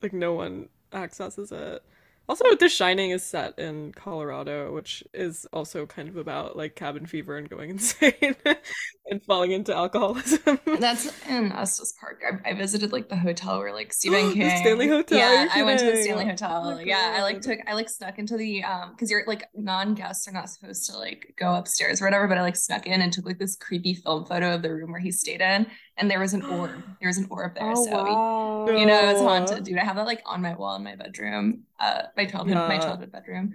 [SPEAKER 3] like no one accesses it. Also, The Shining is set in Colorado, which is also kind of about like cabin fever and going insane and falling into alcoholism.
[SPEAKER 2] That's in Estes Park. I, I visited like the hotel where like Stephen
[SPEAKER 3] The Stanley Hotel,
[SPEAKER 2] Yeah, I went to the. Stanley
[SPEAKER 3] Oh
[SPEAKER 2] Hotel.
[SPEAKER 3] my
[SPEAKER 2] Yeah, I like took I like snuck into the um because you're like non-guests are not supposed to like go upstairs or whatever, but I like snuck in and took like this creepy film photo of the room where he stayed in, and there was an orb. There was an orb there,
[SPEAKER 1] oh
[SPEAKER 2] so
[SPEAKER 1] wow.
[SPEAKER 2] you know it's haunted, dude. I have that like on my wall in my bedroom, uh, my childhood my childhood bedroom.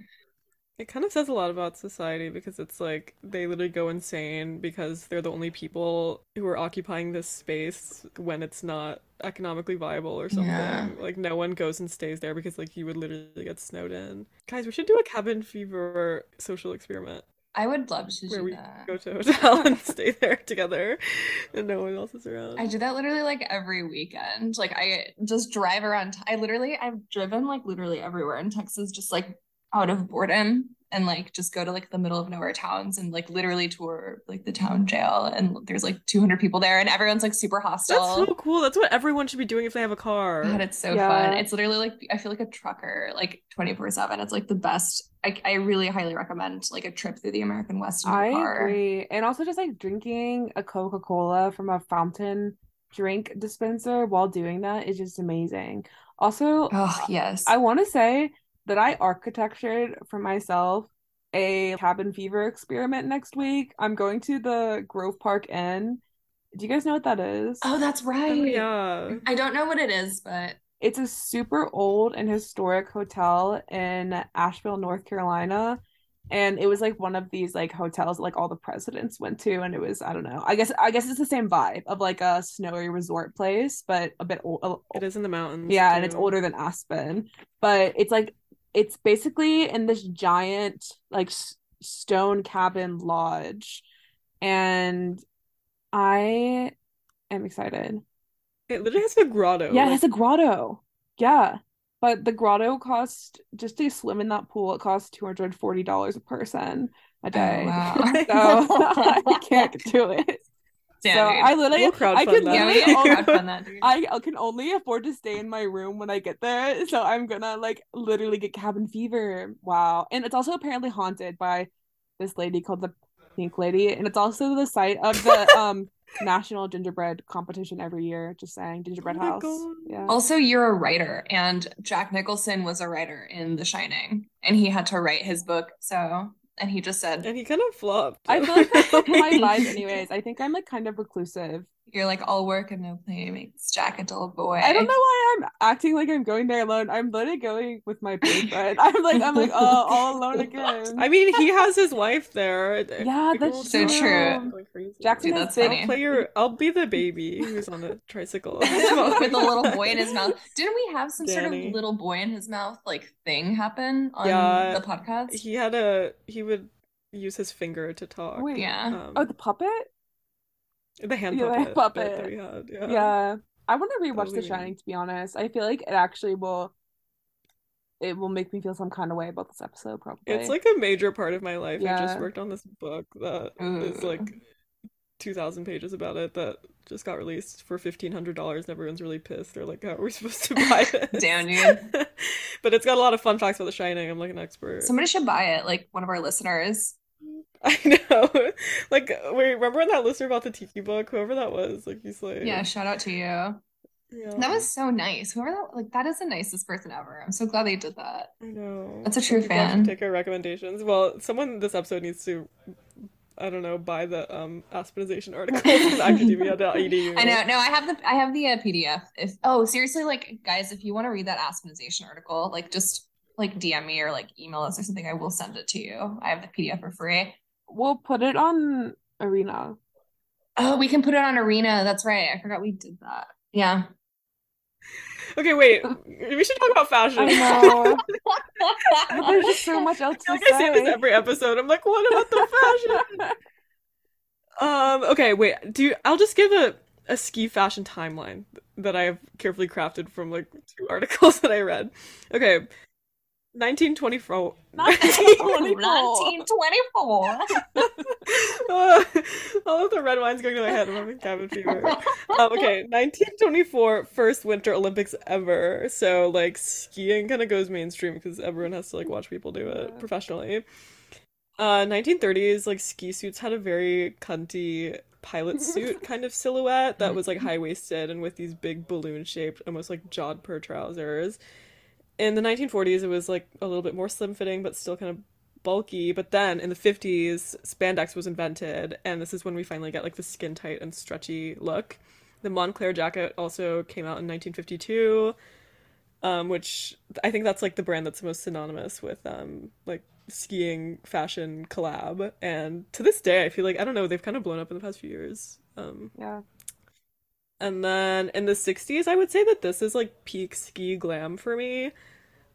[SPEAKER 3] It kind of says a lot about society because it's like they literally go insane because they're the only people who are occupying this space when it's not economically viable or something.
[SPEAKER 2] Yeah.
[SPEAKER 3] Like no one goes and stays there because like you would literally get snowed in. Guys, we should do a cabin fever social experiment
[SPEAKER 2] I would love to
[SPEAKER 3] where
[SPEAKER 2] do
[SPEAKER 3] we
[SPEAKER 2] that.
[SPEAKER 3] go to a hotel and stay there together and no one else is around.
[SPEAKER 2] I do that literally like every weekend. Like I just drive around. I literally I've driven like literally everywhere in Texas just like out of boredom. and like just go to like the middle of nowhere towns and like literally tour like the town jail and there's like 200 people there and everyone's like super hostile.
[SPEAKER 3] That's so cool. That's what everyone should be doing if they have a car.
[SPEAKER 2] God, it's so
[SPEAKER 1] Yeah.
[SPEAKER 2] fun. It's literally like I feel like a trucker like 24/7. It's like the best. I, I really highly recommend like a trip through the American West in
[SPEAKER 1] I
[SPEAKER 2] a car.
[SPEAKER 1] agree. And also just like drinking a Coca-Cola from a fountain drink dispenser while doing that is just amazing. Also,
[SPEAKER 2] Oh, yes.
[SPEAKER 1] I want to say that I architectured for myself a cabin fever experiment next week. I'm going to the Grove Park Inn. Do you guys know what that is?
[SPEAKER 2] Oh, that's
[SPEAKER 3] Oh,
[SPEAKER 2] right.
[SPEAKER 3] yeah.
[SPEAKER 2] I don't know what it is, but
[SPEAKER 1] It's a super old and historic hotel in Asheville, North Carolina. And it was like one of these like hotels that like all the presidents went to, and it was I don't know. I guess I guess it's the same vibe of like a snowy resort place, but a bit old.
[SPEAKER 3] Oh, it is in the mountains.
[SPEAKER 1] Yeah, and it's older than Aspen, but it's like it's basically in this giant like s- stone cabin lodge, and I am excited.
[SPEAKER 3] It literally has a grotto.
[SPEAKER 1] Yeah, it has a grotto. Yeah. But the grotto cost just to swim in that pool, it costs $240 a person a day.
[SPEAKER 2] Oh, wow.
[SPEAKER 1] So I can't do it.
[SPEAKER 2] Damn,
[SPEAKER 1] so
[SPEAKER 2] dude.
[SPEAKER 1] I literally
[SPEAKER 3] We'll crowdfund
[SPEAKER 1] I could
[SPEAKER 3] that.
[SPEAKER 2] yeah,
[SPEAKER 1] literally
[SPEAKER 2] all
[SPEAKER 1] only-
[SPEAKER 2] that.
[SPEAKER 1] I can only afford to stay in my room when I get there. So I'm gonna like literally get cabin fever. Wow. And it's also apparently haunted by this lady called the Pink Lady. And it's also the site of the um national gingerbread competition every year. Just saying, gingerbread
[SPEAKER 3] Oh
[SPEAKER 1] house. Yeah.
[SPEAKER 2] Also, you're a writer, and Jack Nicholson was a writer in The Shining, and he had to write his book. So, and he just said,
[SPEAKER 3] And he kind of flopped.
[SPEAKER 1] I feel like that's my vibe anyways. I think I'm like kind of reclusive.
[SPEAKER 2] "You're like all work and no play makes Jack a dull boy."
[SPEAKER 1] I don't know why I'm acting like I'm going there alone. I'm literally going with my boyfriend. I'm like I'm like oh all alone again.
[SPEAKER 3] I mean, he has his wife there.
[SPEAKER 1] Yeah,
[SPEAKER 3] People
[SPEAKER 1] that's
[SPEAKER 2] So
[SPEAKER 3] just
[SPEAKER 2] true.
[SPEAKER 3] go crazy.
[SPEAKER 1] Jackson
[SPEAKER 2] Dude,
[SPEAKER 1] has
[SPEAKER 2] that's
[SPEAKER 1] big
[SPEAKER 2] funny.
[SPEAKER 3] I'll play your. I'll be the baby who's on the tricycle
[SPEAKER 2] with a little boy in his mouth. Didn't we have some sort of little boy in his mouth like thing happen on
[SPEAKER 3] Yeah.
[SPEAKER 2] the podcast?
[SPEAKER 3] He had a. He would use his finger to talk.
[SPEAKER 1] Wait.
[SPEAKER 2] Yeah.
[SPEAKER 3] Um,
[SPEAKER 1] Oh, the puppet?
[SPEAKER 3] The hand
[SPEAKER 1] yeah,
[SPEAKER 3] puppet,
[SPEAKER 1] puppet.
[SPEAKER 3] that we had. Yeah.
[SPEAKER 1] Yeah. I want to rewatch The Shining to be honest. I feel like it actually will it will make me feel some kind of way about this episode probably.
[SPEAKER 3] It's like a major part of my life. I just worked on this book that is
[SPEAKER 2] Ooh.
[SPEAKER 3] like 2,000 pages about it that just got released for $1,500 and everyone's really pissed. They're like, how are we supposed to buy it?"
[SPEAKER 2] Damn, dude.
[SPEAKER 3] but it's got a lot of fun facts about The Shining. I'm like an expert.
[SPEAKER 2] Somebody should buy it, like one of our listeners.
[SPEAKER 3] I know. Like, wait, remember when that listener bought the Tiki book? Whoever that was, like, he's like,
[SPEAKER 2] Yeah, shout out to you.
[SPEAKER 3] yeah.
[SPEAKER 2] That was so nice. Whoever that like that is the nicest person ever. I'm so glad they did that.
[SPEAKER 3] I know.
[SPEAKER 2] That's a true
[SPEAKER 3] People have to
[SPEAKER 2] fan.
[SPEAKER 3] Take our recommendations. Well, someone this episode needs to, I don't know, buy the um Aspenization article from academia.edu.
[SPEAKER 2] I know. No, I have the I have the uh, PDF. If oh seriously, like guys, if you want to read that Aspenization article, like just like DM me or like email us or something. I will send it to you. I have the PDF for free.
[SPEAKER 1] We'll put it on Arena.
[SPEAKER 2] Oh, we can put it on Arena. That's right. I forgot we did that. Yeah.
[SPEAKER 3] Okay, wait. We should talk about fashion.
[SPEAKER 1] I know. But there's just so much else
[SPEAKER 3] I feel
[SPEAKER 1] to
[SPEAKER 3] like I say this
[SPEAKER 1] say.
[SPEAKER 3] every episode. I'm like, what about the fashion? Um, okay, wait. Do you, I'll just give a a ski fashion timeline that I have carefully crafted from like two articles that I read. Okay. 1924.
[SPEAKER 2] 1924.
[SPEAKER 3] Uh, all of the red wine's going to my head. I'm having cabin fever. Um, okay, 1924 first Winter Olympics ever. So like skiing kind of goes mainstream because everyone has to like watch people do it professionally. Uh, 1930s like ski suits had a very cunty pilot suit kind of silhouette that was like high waisted and with these big balloon shaped, almost like jodhpur trousers. In the 1940s, it was like a little bit more slim fitting, but still kind of bulky. But then in the 50s, spandex was invented, and this is when we finally get like the skin tight and stretchy look. The Moncler jacket also came out in 1952, um, which I think that's like the brand that's most synonymous with um, like skiing fashion collab. And to this day, I feel like I don't know, they've kind of blown up in the past few years. Um,
[SPEAKER 1] Yeah.
[SPEAKER 3] And then in the 60s, I would say that this is like peak ski glam for me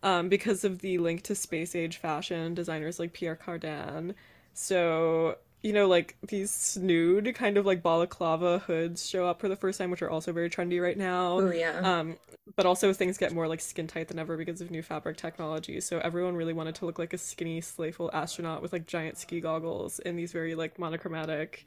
[SPEAKER 3] um, because of the link to space age fashion designers like Pierre Cardin. So you know, like these snood kind of like balaclava hoods show up for the first time, which are also very trendy right now.
[SPEAKER 4] Oh yeah.
[SPEAKER 3] Um, but also things get more like skin tight than ever because of new fabric technology. So everyone really wanted to look like a skinny, slayful astronaut with like giant ski goggles in these very like monochromatic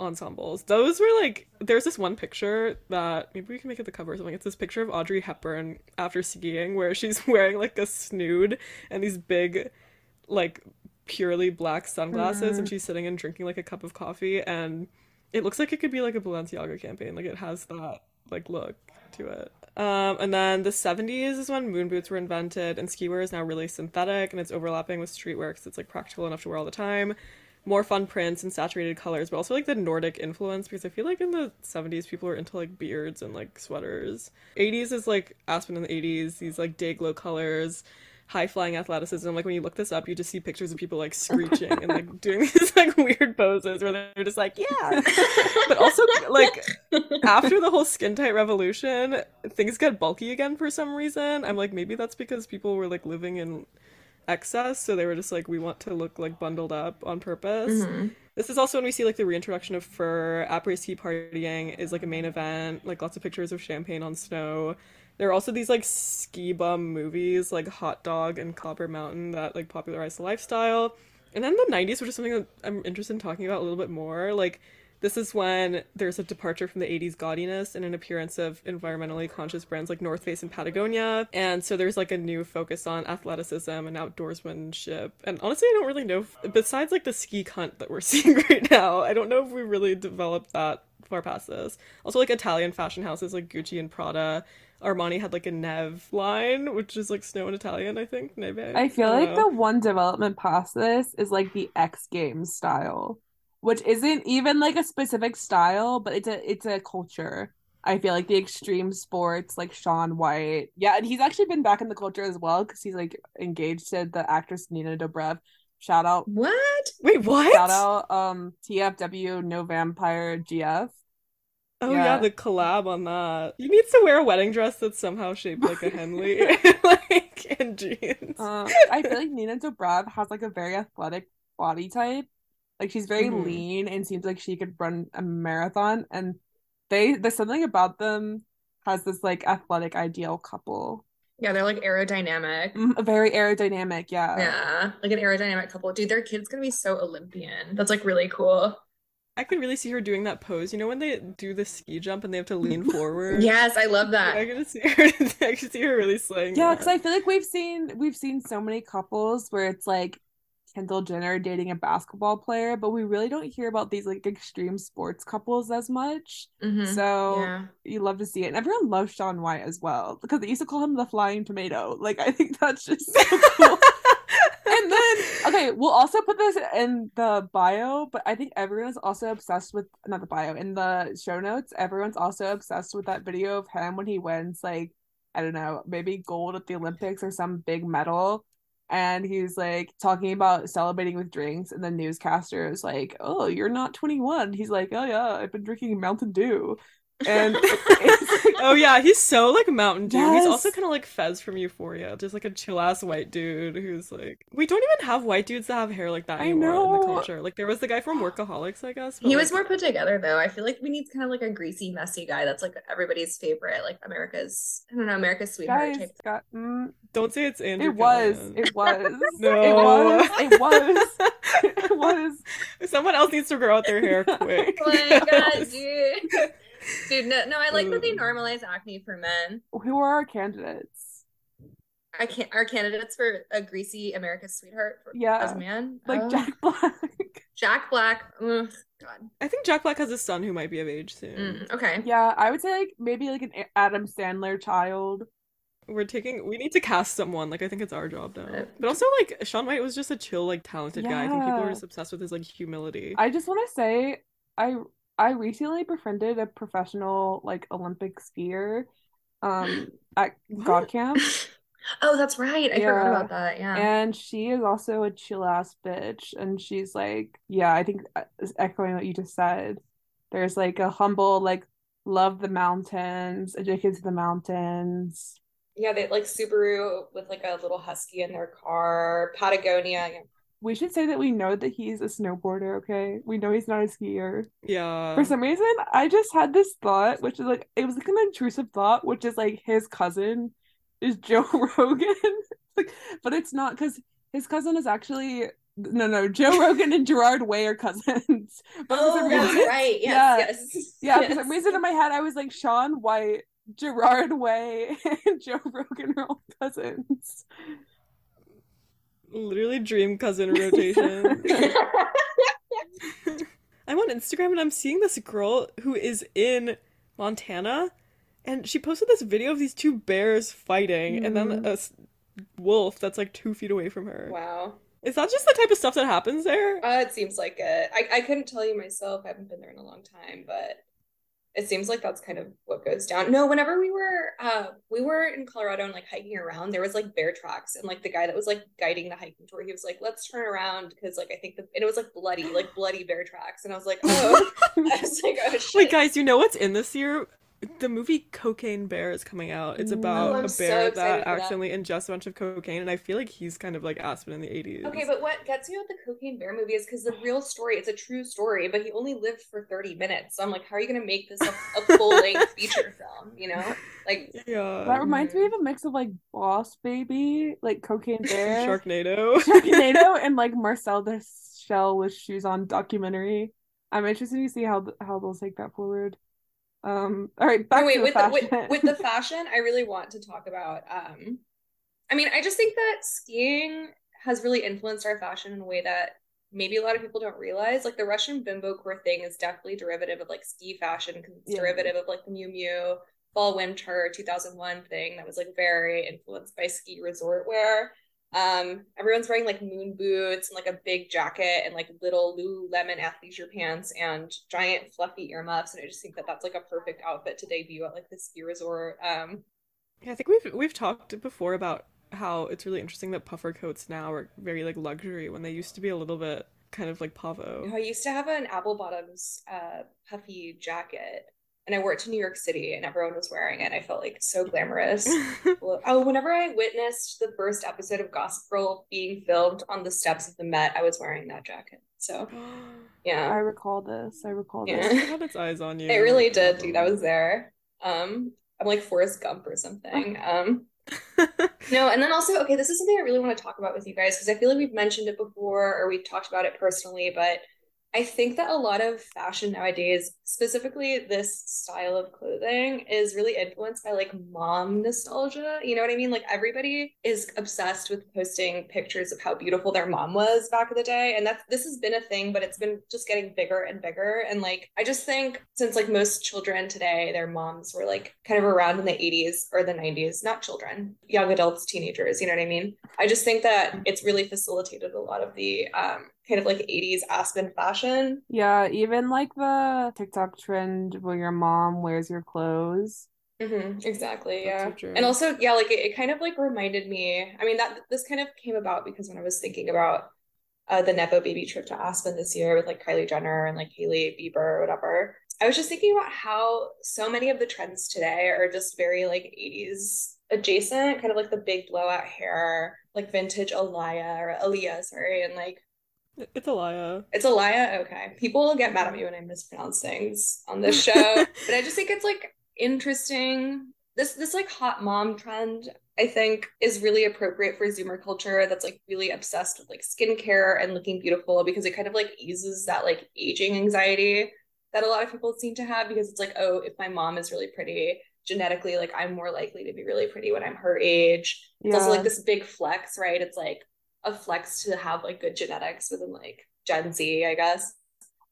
[SPEAKER 3] ensembles. Those were like there's this one picture that maybe we can make it the cover or something. It's this picture of Audrey Hepburn after skiing where she's wearing like a snood and these big like purely black sunglasses and she's sitting and drinking like a cup of coffee and it looks like it could be like a Balenciaga campaign. Like it has that like look to it. Um, and then the 70s is when moon boots were invented, and ski wear is now really synthetic and it's overlapping with streetwear because it's like practical enough to wear all the time. More fun prints and saturated colors, but also like the Nordic influence because I feel like in the 70s people were into like beards and like sweaters. 80s is like Aspen in the 80s, these like day glow colors high flying athleticism. Like when you look this up, you just see pictures of people like screeching and like doing these like weird poses where they're just like, yeah. but also like after the whole skin tight revolution, things get bulky again for some reason. I'm like, maybe that's because people were like living in excess, so they were just like, we want to look like bundled up on purpose.
[SPEAKER 4] Mm-hmm.
[SPEAKER 3] This is also when we see like the reintroduction of fur. Après ski partying is like a main event, like lots of pictures of champagne on snow. There are also these like ski bum movies like Hot Dog and Copper Mountain that like popularized the lifestyle. And then the 90s, which is something that I'm interested in talking about a little bit more. Like, this is when there's a departure from the 80s gaudiness and an appearance of environmentally conscious brands like North Face and Patagonia. And so there's like a new focus on athleticism and outdoorsmanship. And honestly, I don't really know, if, besides like the ski cunt that we're seeing right now, I don't know if we really developed that far past this. Also, like Italian fashion houses like Gucci and Prada. Armani had like a Nev line, which is like snow in Italian, I think. Neve.
[SPEAKER 1] I feel
[SPEAKER 3] don't
[SPEAKER 1] like
[SPEAKER 3] know.
[SPEAKER 1] the one development past this is like the X Games style, which isn't even like a specific style, but it's a it's a culture. I feel like the extreme sports, like Shaun White, yeah, and he's actually been back in the culture as well because he's like engaged to the actress Nina Dobrev. Shout out,
[SPEAKER 4] What?
[SPEAKER 3] Wait, what?
[SPEAKER 1] shout out, um, TFW, No Vampire GF.
[SPEAKER 3] Oh yeah.
[SPEAKER 1] Yeah.
[SPEAKER 3] the collab on that. You need to wear a wedding dress that's somehow shaped like a Henley, like and jeans.
[SPEAKER 1] Um, I feel like Nina Dobrev has like a very athletic body type. Like she's very
[SPEAKER 3] Mhm.
[SPEAKER 1] lean and seems like she could run a marathon. And they there's something about them has this like athletic ideal couple.
[SPEAKER 4] Yeah, they're like aerodynamic.
[SPEAKER 1] Mm, Very aerodynamic, yeah.
[SPEAKER 4] Yeah, like an aerodynamic couple. Dude, their kid's gonna be so Olympian. That's like really cool.
[SPEAKER 3] I could really see her doing that pose. You know when they do the ski jump and they have to lean forward.
[SPEAKER 4] Yes, I love that.
[SPEAKER 3] I
[SPEAKER 4] that.
[SPEAKER 3] can see her. I can see her really slaying
[SPEAKER 1] Yeah, because I feel like we've seen we've seen so many couples where it's like Kendall Jenner dating a basketball player, but we really don't hear about these like extreme sports couples as much.
[SPEAKER 4] Mhm.
[SPEAKER 1] So
[SPEAKER 4] Yeah.
[SPEAKER 1] you love to see it. And everyone loves Shaun White as well because they used to call him the flying tomato. Like I think that's just so cool. And then okay, we'll also put this in the bio, but I think everyone's also obsessed with not the bio, in the show notes, everyone's also obsessed with that video of him when he wins like I don't know, maybe gold at the Olympics or some big medal. And he's like talking about celebrating with drinks, and the newscaster is like, Oh, you're not 21. He's like, Oh yeah, I've been drinking Mountain Dew. And it's like,
[SPEAKER 3] Oh yeah, he's so like Mountain Dew. He's also kind of like Fez from Euphoria, just like a chill ass white dude who's like. We don't even have white dudes that have hair like that
[SPEAKER 1] I
[SPEAKER 3] anymore in the culture. Like there was the guy from Workaholics, I guess. but,
[SPEAKER 4] He was
[SPEAKER 3] like,
[SPEAKER 4] more put together though. I feel like we need kind of like a greasy, messy guy that's like everybody's favorite, like America's, I don't know, America's sweetheart
[SPEAKER 1] guys,
[SPEAKER 4] type.
[SPEAKER 1] got, mm,
[SPEAKER 3] Don't say it's Andrew.
[SPEAKER 1] it was,
[SPEAKER 3] Callaghan.
[SPEAKER 1] it was,
[SPEAKER 3] No.
[SPEAKER 1] it was, it was, it was.
[SPEAKER 3] Someone else needs to grow out their hair quick.
[SPEAKER 4] Oh my god, dude. Dude, no, no, I like that they normalize acne for men.
[SPEAKER 1] Who are our candidates?
[SPEAKER 4] I can't. Our candidates for a greasy America's sweetheart for,
[SPEAKER 1] Yeah.
[SPEAKER 4] as a man,
[SPEAKER 1] Like
[SPEAKER 4] Oh,
[SPEAKER 1] Jack Black.
[SPEAKER 4] Jack Black. Ugh, God.
[SPEAKER 3] I think Jack Black has a son who might be of age soon.
[SPEAKER 4] Mm, okay.
[SPEAKER 1] Yeah, I would say like maybe like an Adam Sandler child.
[SPEAKER 3] We're taking. We need to cast someone. Like I think it's our job now.
[SPEAKER 4] Uh,
[SPEAKER 3] But also, like Shaun White was just a chill, like talented guy. I think people are
[SPEAKER 1] Yeah.
[SPEAKER 3] just obsessed with his like humility.
[SPEAKER 1] I just want to say I I recently befriended a professional like Olympic skier um at God Camp
[SPEAKER 4] Oh, that's right. I forgot about that. Yeah.
[SPEAKER 1] and she is also a chill ass bitch and she's like yeah, I think uh, echoing what you just said. There's like a humble like love the mountains, addicted to the mountains.
[SPEAKER 2] Yeah, they like Subaru with like a little husky in their car, Patagonia, yeah,
[SPEAKER 1] we should say that we know that he's a snowboarder, okay? We know he's not a skier.
[SPEAKER 3] Yeah.
[SPEAKER 1] For some reason, I just had this thought, which is like it was like an intrusive thought, which is like his cousin is Joe Rogan. like, but it's not because his cousin is actually no no Joe Rogan and Gerard Way are cousins.
[SPEAKER 4] But oh, that's reason, right. Yes,
[SPEAKER 1] yeah,
[SPEAKER 4] yes.
[SPEAKER 1] Yeah,
[SPEAKER 4] yes.
[SPEAKER 1] for some reason in my head I was like Shaun White, Gerard Way, and Joe Rogan are all cousins.
[SPEAKER 3] Literally dream cousin rotation. I'm on Instagram and I'm seeing this girl who is in Montana and she posted this video of these two bears fighting mm-hmm. and then mm-hmm. a wolf that's like two feet away from her.
[SPEAKER 2] Wow.
[SPEAKER 3] Is that just the type of stuff that happens there?
[SPEAKER 2] Uh, it seems like it. I, I couldn't tell you myself. I haven't been there in a long time, but it seems like that's kind of what goes down. No, whenever we were uh we were in Colorado and like hiking around, there was like bear tracks and like the guy that was like guiding the hiking tour, he was like, let's turn around because like I think the and it was like bloody, like bloody bear tracks. And I was like, oh I was like, oh shit.
[SPEAKER 3] Wait, guys, you know what's in this year? The movie Cocaine Bear is coming out. It's mm. about oh, a bear so that accidentally that. ingests a bunch of cocaine, and I feel like he's kind of like Aspen in the 80s.
[SPEAKER 2] Okay, but what gets me with the Cocaine Bear movie is because the real story, it's a true story, but he only lived for 30 minutes. So I'm like, how are you going to make this a, a full length feature film, you know? Like,
[SPEAKER 3] yeah.
[SPEAKER 1] That reminds me of a mix of like Boss Baby, like Cocaine Bear,
[SPEAKER 3] Sharknado,
[SPEAKER 1] Sharknado, and like Marcel the Shell with Shoes on documentary. I'm interested to see how how they'll take that forward. Um, all right, back wait,
[SPEAKER 2] to with the, with, with the fashion, I really want to talk about. Um, I mean, I just think that skiing has really influenced our fashion in a way that maybe a lot of people don't realize. Like the Russian bimbo core thing is definitely derivative of like ski fashion because it's yeah. derivative of like the Miu Miu fall winter 2001 thing that was like very influenced by ski resort wear. Um, everyone's wearing like moon boots and like a big jacket and like little Lululemon athleisure pants and giant fluffy earmuffs, and I just think that that's like a perfect outfit to debut at like the ski resort. Um,
[SPEAKER 3] yeah, I think we've we've talked before about how it's really interesting that puffer coats now are very like luxury when they used to be a little bit kind of like pavo.
[SPEAKER 2] I used to have an apple bottoms uh, puffy jacket and I wore it to New York City and everyone was wearing it. I felt like so glamorous. oh, whenever I witnessed the first episode of Gossip Girl being filmed on the steps of the Met, I was wearing that jacket. So, yeah.
[SPEAKER 1] I recall this. I recall
[SPEAKER 3] yeah.
[SPEAKER 1] this.
[SPEAKER 3] It had its eyes on you.
[SPEAKER 2] It really did, dude. I was there. Um, I'm like Forrest Gump or something. Um, no, and then also, okay, this is something I really want to talk about with you guys because I feel like we've mentioned it before or we've talked about it personally, but I think that a lot of fashion nowadays, specifically this style of clothing, is really influenced by like mom nostalgia. You know what I mean? Like everybody is obsessed with posting pictures of how beautiful their mom was back in the day. And that's this has been a thing, but it's been just getting bigger and bigger. And like I just think since like most children today, their moms were like kind of around in the 80s or the 90s, not children, young adults, teenagers, you know what I mean? I just think that it's really facilitated a lot of the um kind of like 80s Aspen fashion.
[SPEAKER 1] Yeah, even like the TikTok trend where your mom wears your clothes.
[SPEAKER 2] Mm-hmm, exactly. Yeah. So and also, yeah, like it, it, kind of like reminded me. I mean, that this kind of came about because when I was thinking about uh, the Nepo baby trip to Aspen this year with like Kylie Jenner and like Hailey Bieber or whatever, I was just thinking about how so many of the trends today are just very like 80s adjacent, kind of like the big blowout hair, like vintage Alaya or Aaliyah, sorry, and like
[SPEAKER 3] it's Alaya. Uh.
[SPEAKER 2] It's Alaya. Uh, okay. People get mad at me when I mispronounce things on this show, but I just think it's like interesting. This this like hot mom trend, I think, is really appropriate for Zoomer culture. That's like really obsessed with like skincare and looking beautiful because it kind of like eases that like aging anxiety that a lot of people seem to have because it's like, oh, if my mom is really pretty, genetically, like I'm more likely to be really pretty when I'm her age. It's also like this big flex, right? It's like a flex to have like good genetics within like Gen Z, I guess.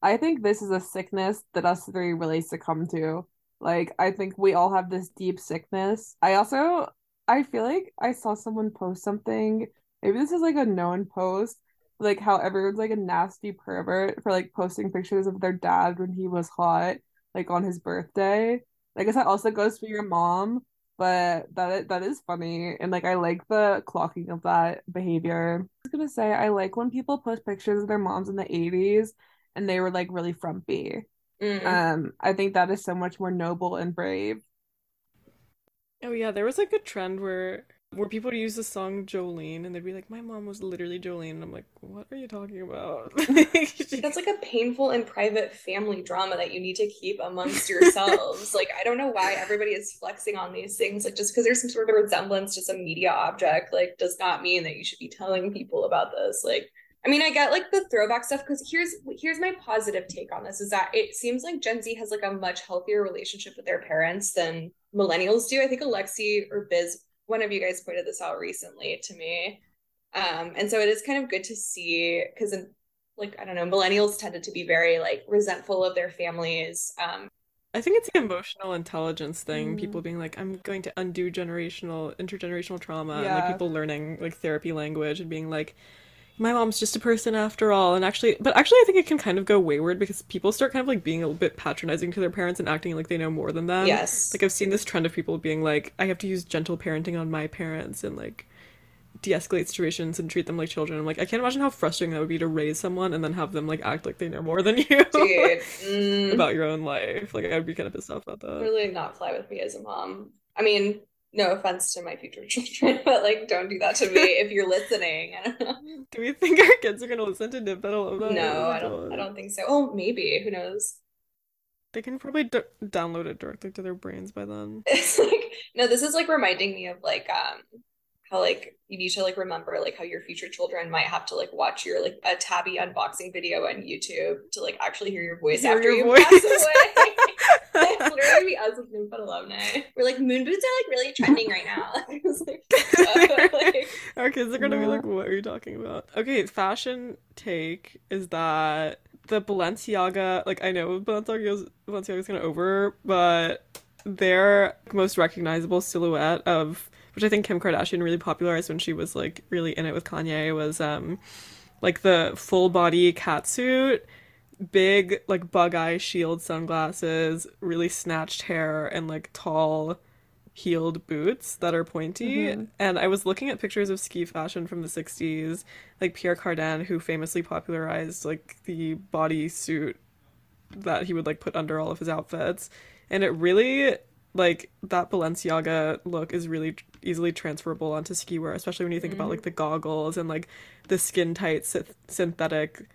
[SPEAKER 1] I think this is a sickness that us three really succumb to. Like, I think we all have this deep sickness. I also, I feel like I saw someone post something. Maybe this is like a known post, like how everyone's like a nasty pervert for like posting pictures of their dad when he was hot, like on his birthday. I guess that also goes for your mom but that that is funny and like I like the clocking of that behavior. I was gonna say I like when people post pictures of their moms in the 80s and they were like really frumpy. Mm. Um, I think that is so much more noble and brave.
[SPEAKER 3] Oh yeah, there was like a trend where where people would use the song Jolene and they'd be like, My mom was literally Jolene. And I'm like, What are you talking about?
[SPEAKER 2] That's like a painful and private family drama that you need to keep amongst yourselves. like, I don't know why everybody is flexing on these things. Like, just because there's some sort of resemblance to some media object, like, does not mean that you should be telling people about this. Like, I mean, I get like the throwback stuff because here's here's my positive take on this is that it seems like Gen Z has like a much healthier relationship with their parents than millennials do. I think Alexi or Biz one of you guys pointed this out recently to me. Um, and so it is kind of good to see because like I don't know, millennials tended to be very like resentful of their families. Um,
[SPEAKER 3] I think it's the emotional intelligence thing. Mm. People being like, I'm going to undo generational, intergenerational trauma, yeah. and like people learning like therapy language and being like, my mom's just a person after all. And actually, but actually, I think it can kind of go wayward because people start kind of like being a little bit patronizing to their parents and acting like they know more than them.
[SPEAKER 2] Yes.
[SPEAKER 3] Like I've seen this trend of people being like, I have to use gentle parenting on my parents and like de-escalate situations and treat them like children. I'm like, I can't imagine how frustrating that would be to raise someone and then have them like act like they know more than you
[SPEAKER 2] mm.
[SPEAKER 3] about your own life. Like I'd be kind of pissed off about that.
[SPEAKER 2] Really not fly with me as a mom. I mean, no offense to my future children, but like, don't do that to me if you're listening.
[SPEAKER 3] do we think our kids are gonna listen to Nip
[SPEAKER 2] of No, I don't. I don't think so. Oh, maybe. Who knows?
[SPEAKER 3] They can probably d- download it directly to their brains by then.
[SPEAKER 2] It's like no, this is like reminding me of like um how like you need to like remember like how your future children might have to like watch your like a tabby unboxing video on YouTube to like actually hear your voice hear after your you voice. pass away. That's literally us with Moonfoot alumni. We're like moon boots are like really trending right now.
[SPEAKER 3] like, like, Our kids are gonna yeah. be like, "What are you talking about?" Okay, fashion take is that the Balenciaga. Like, I know Balenciaga's Balenciaga's kind of over, but their most recognizable silhouette of which I think Kim Kardashian really popularized when she was like really in it with Kanye was um like the full body cat suit, big like bug eye shield sunglasses, really snatched hair and like tall heeled boots that are pointy. Mm-hmm. And I was looking at pictures of ski fashion from the 60s, like Pierre Cardin who famously popularized like the body suit that he would like put under all of his outfits. And it really like that Balenciaga look is really easily transferable onto ski wear, especially when you think mm-hmm. about like the goggles and like the skin tight synthetic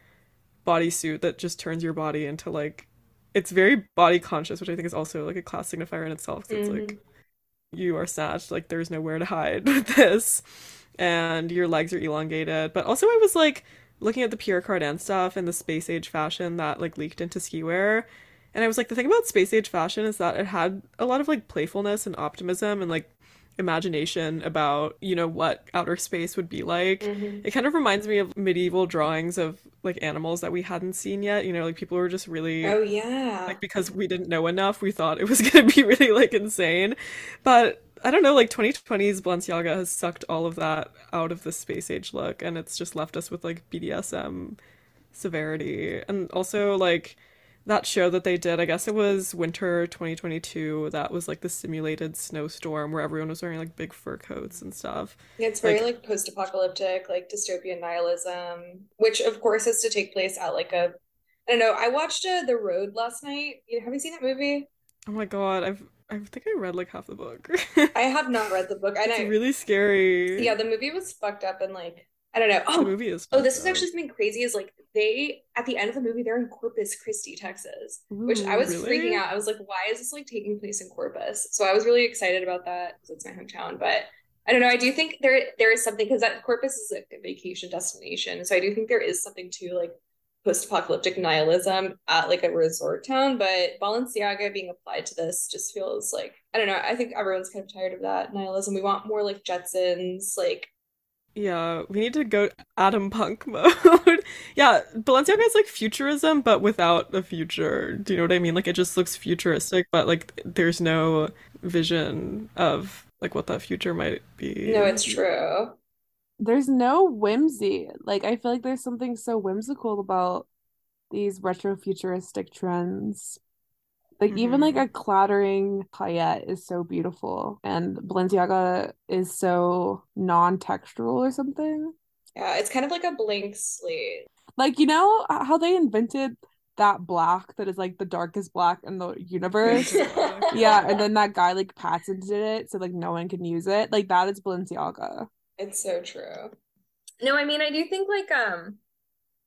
[SPEAKER 3] bodysuit that just turns your body into like it's very body conscious, which I think is also like a class signifier in itself. Mm-hmm. It's like mm-hmm. you are snatched, like there's nowhere to hide with this, and your legs are elongated. But also, I was like looking at the Pierre Cardin stuff and the space age fashion that like leaked into ski wear and I was like, the thing about space age fashion is that it had a lot of like playfulness and optimism and like imagination about, you know, what outer space would be like. Mm-hmm. It kind of reminds me of medieval drawings of like animals that we hadn't seen yet. You know, like people were just really
[SPEAKER 2] Oh yeah.
[SPEAKER 3] Like because we didn't know enough, we thought it was gonna be really like insane. But I don't know, like 2020's Balenciaga has sucked all of that out of the space age look and it's just left us with like BDSM severity. And also like that show that they did, I guess it was winter 2022, that was like the simulated snowstorm where everyone was wearing like big fur coats and stuff.
[SPEAKER 2] Yeah, it's very like, like post apocalyptic, like dystopian nihilism, which of course has to take place at like a, I don't know, I watched uh, The Road last night. Have you seen that movie?
[SPEAKER 3] Oh my god, I've I think I read like half the book.
[SPEAKER 2] I have not read the book.
[SPEAKER 3] I know. It's really scary.
[SPEAKER 2] Yeah, the movie was fucked up and like I don't know. Oh,
[SPEAKER 3] the movie is.
[SPEAKER 2] Oh, this is actually something crazy. Is like they at the end of the movie they're in Corpus Christi, Texas, Ooh, which I was really? freaking out. I was like, why is this like taking place in Corpus? So I was really excited about that because it's my hometown. But I don't know. I do think there there is something because that Corpus is like a vacation destination. So I do think there is something to like post-apocalyptic nihilism at like a resort town but balenciaga being applied to this just feels like i don't know i think everyone's kind of tired of that nihilism we want more like jetsons like
[SPEAKER 3] yeah, we need to go atom punk mode. yeah, Balenciaga is like futurism, but without a future. Do you know what I mean? Like it just looks futuristic, but like there's no vision of like what that future might be.
[SPEAKER 2] No, it's true.
[SPEAKER 1] There's no whimsy. Like I feel like there's something so whimsical about these retro futuristic trends. Like mm-hmm. even like a clattering paillette is so beautiful, and Balenciaga is so non-textural or something.
[SPEAKER 2] Yeah, it's kind of like a blank slate.
[SPEAKER 1] Like you know how they invented that black that is like the darkest black in the universe. yeah, and then that guy like patented it so like no one can use it. Like that is Balenciaga.
[SPEAKER 5] It's so true.
[SPEAKER 2] No, I mean I do think like um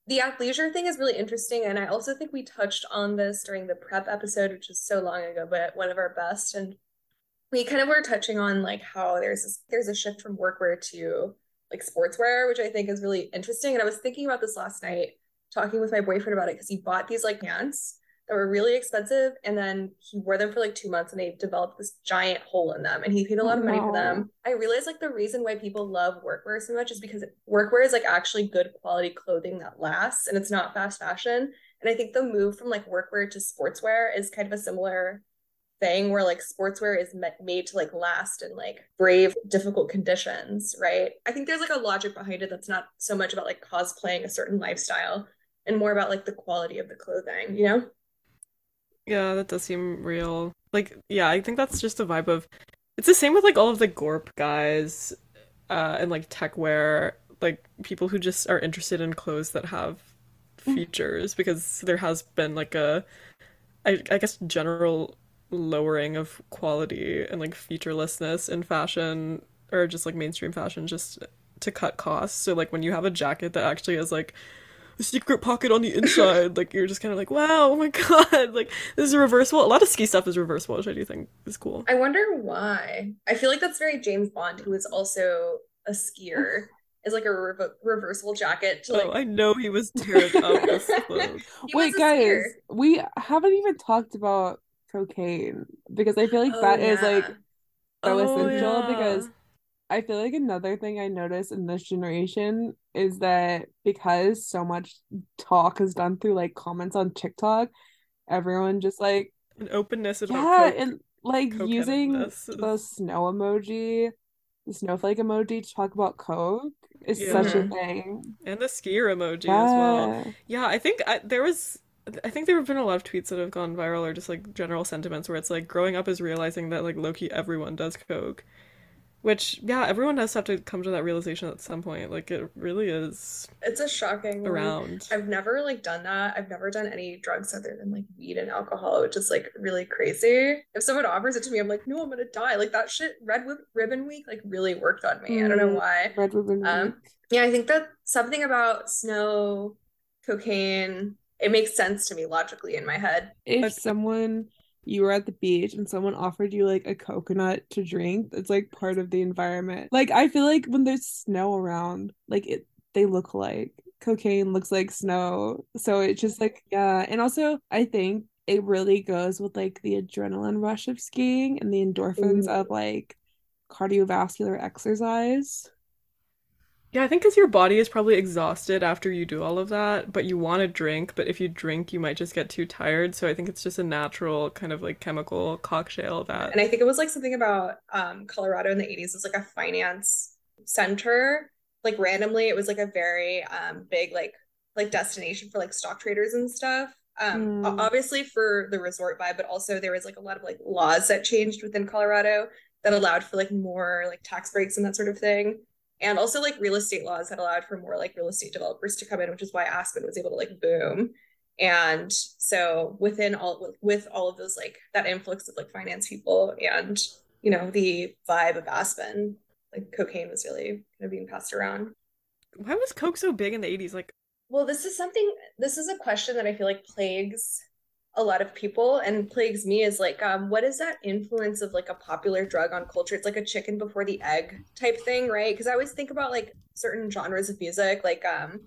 [SPEAKER 2] the athleisure thing is really interesting and I also think we touched on this during the prep episode which is so long ago but one of our best and we kind of were touching on like how there's this, there's a shift from workwear to like sportswear which I think is really interesting and I was thinking about this last night talking with my boyfriend about it because he bought these like pants that were really expensive and then he wore them for like two months and they developed this giant hole in them and he paid a lot of money for them. Oh, I realized like the reason why people love workwear so much is because workwear is like actually good quality clothing that lasts and it's not fast fashion. And i think the move from like workwear to sportswear is kind of a similar thing where like sportswear is made to like last and like brave difficult conditions right? I think there's like a logic behind it that's not so much about like cosplaying a certain lifestyle and more about like the quality of the clothing, you know?
[SPEAKER 3] Yeah, that does seem real. Like, yeah, I think that's just a vibe of it's the same with like all of the Gorp guys uh and like tech wear, like people who just are interested in clothes that have mm. features because there has been like a I, I guess general lowering of quality and like featurelessness in fashion or just like mainstream fashion just to cut costs. So like when you have a jacket that actually is like secret pocket on the inside. like you're just kind of like, wow, oh my god, like this is reversible. A lot of ski stuff is reversible, which I do think is cool.
[SPEAKER 2] I wonder why. I feel like that's very James Bond, who is also a skier. Is like a re- reversible jacket. To, oh, like...
[SPEAKER 3] Oh, I know he was up this
[SPEAKER 1] Wait, guys, we haven't even talked about cocaine because I feel like oh, that yeah. is like oh, so oh, essential yeah. because I feel like another thing I notice in this generation is that because so much talk is done through like comments on TikTok, everyone just like
[SPEAKER 3] an openness about
[SPEAKER 1] yeah, coke, and like using the snow emoji, the snowflake emoji to talk about coke is yeah. such a mm-hmm. thing,
[SPEAKER 3] and the skier emoji yeah. as well. Yeah, I think I, there was. I think there have been a lot of tweets that have gone viral or just like general sentiments where it's like growing up is realizing that like Loki everyone does coke which, yeah, everyone does have to come to that realization at some point. Like, it really is.
[SPEAKER 2] It's a shocking
[SPEAKER 3] around.
[SPEAKER 2] I've never like done that. I've never done any drugs other than like weed and alcohol, which is like really crazy. If someone offers it to me, I'm like, no, I'm gonna die. Like that shit, Red Ribbon Week, like really worked on me. Mm, I don't know mm, why.
[SPEAKER 1] Red Ribbon um, Week.
[SPEAKER 2] Yeah, I think that something about snow, cocaine, it makes sense to me logically in my head.
[SPEAKER 1] If someone you were at the beach and someone offered you like a coconut to drink it's like part of the environment. Like i feel like when there's snow around like it they look like cocaine looks like snow. So it's just like yeah. And also i think it really goes with like the adrenaline rush of skiing and the endorphins Ooh. of like cardiovascular exercise
[SPEAKER 3] yeah, I think because your body is probably exhausted after you do all of that, but you want to drink, but if you drink, you might just get too tired. So I think it's just a natural kind of like chemical cocktail that.
[SPEAKER 2] And I think it was like something about um, Colorado in the 80s was like a finance center. Like randomly, it was like a very um, big like like destination for like stock traders and stuff. Um, mm. obviously for the resort vibe, but also there was like a lot of like laws that changed within Colorado that allowed for like more like tax breaks and that sort of thing and also like real estate laws had allowed for more like real estate developers to come in which is why aspen was able to like boom. And so within all with all of those like that influx of like finance people and you know the vibe of aspen like cocaine was really kind of being passed around.
[SPEAKER 3] Why was coke so big in the 80s like
[SPEAKER 2] well this is something this is a question that i feel like plagues a lot of people and plagues me is like um what is that influence of like a popular drug on culture? It's like a chicken before the egg type thing right? Because i always think about like certain genres of music like um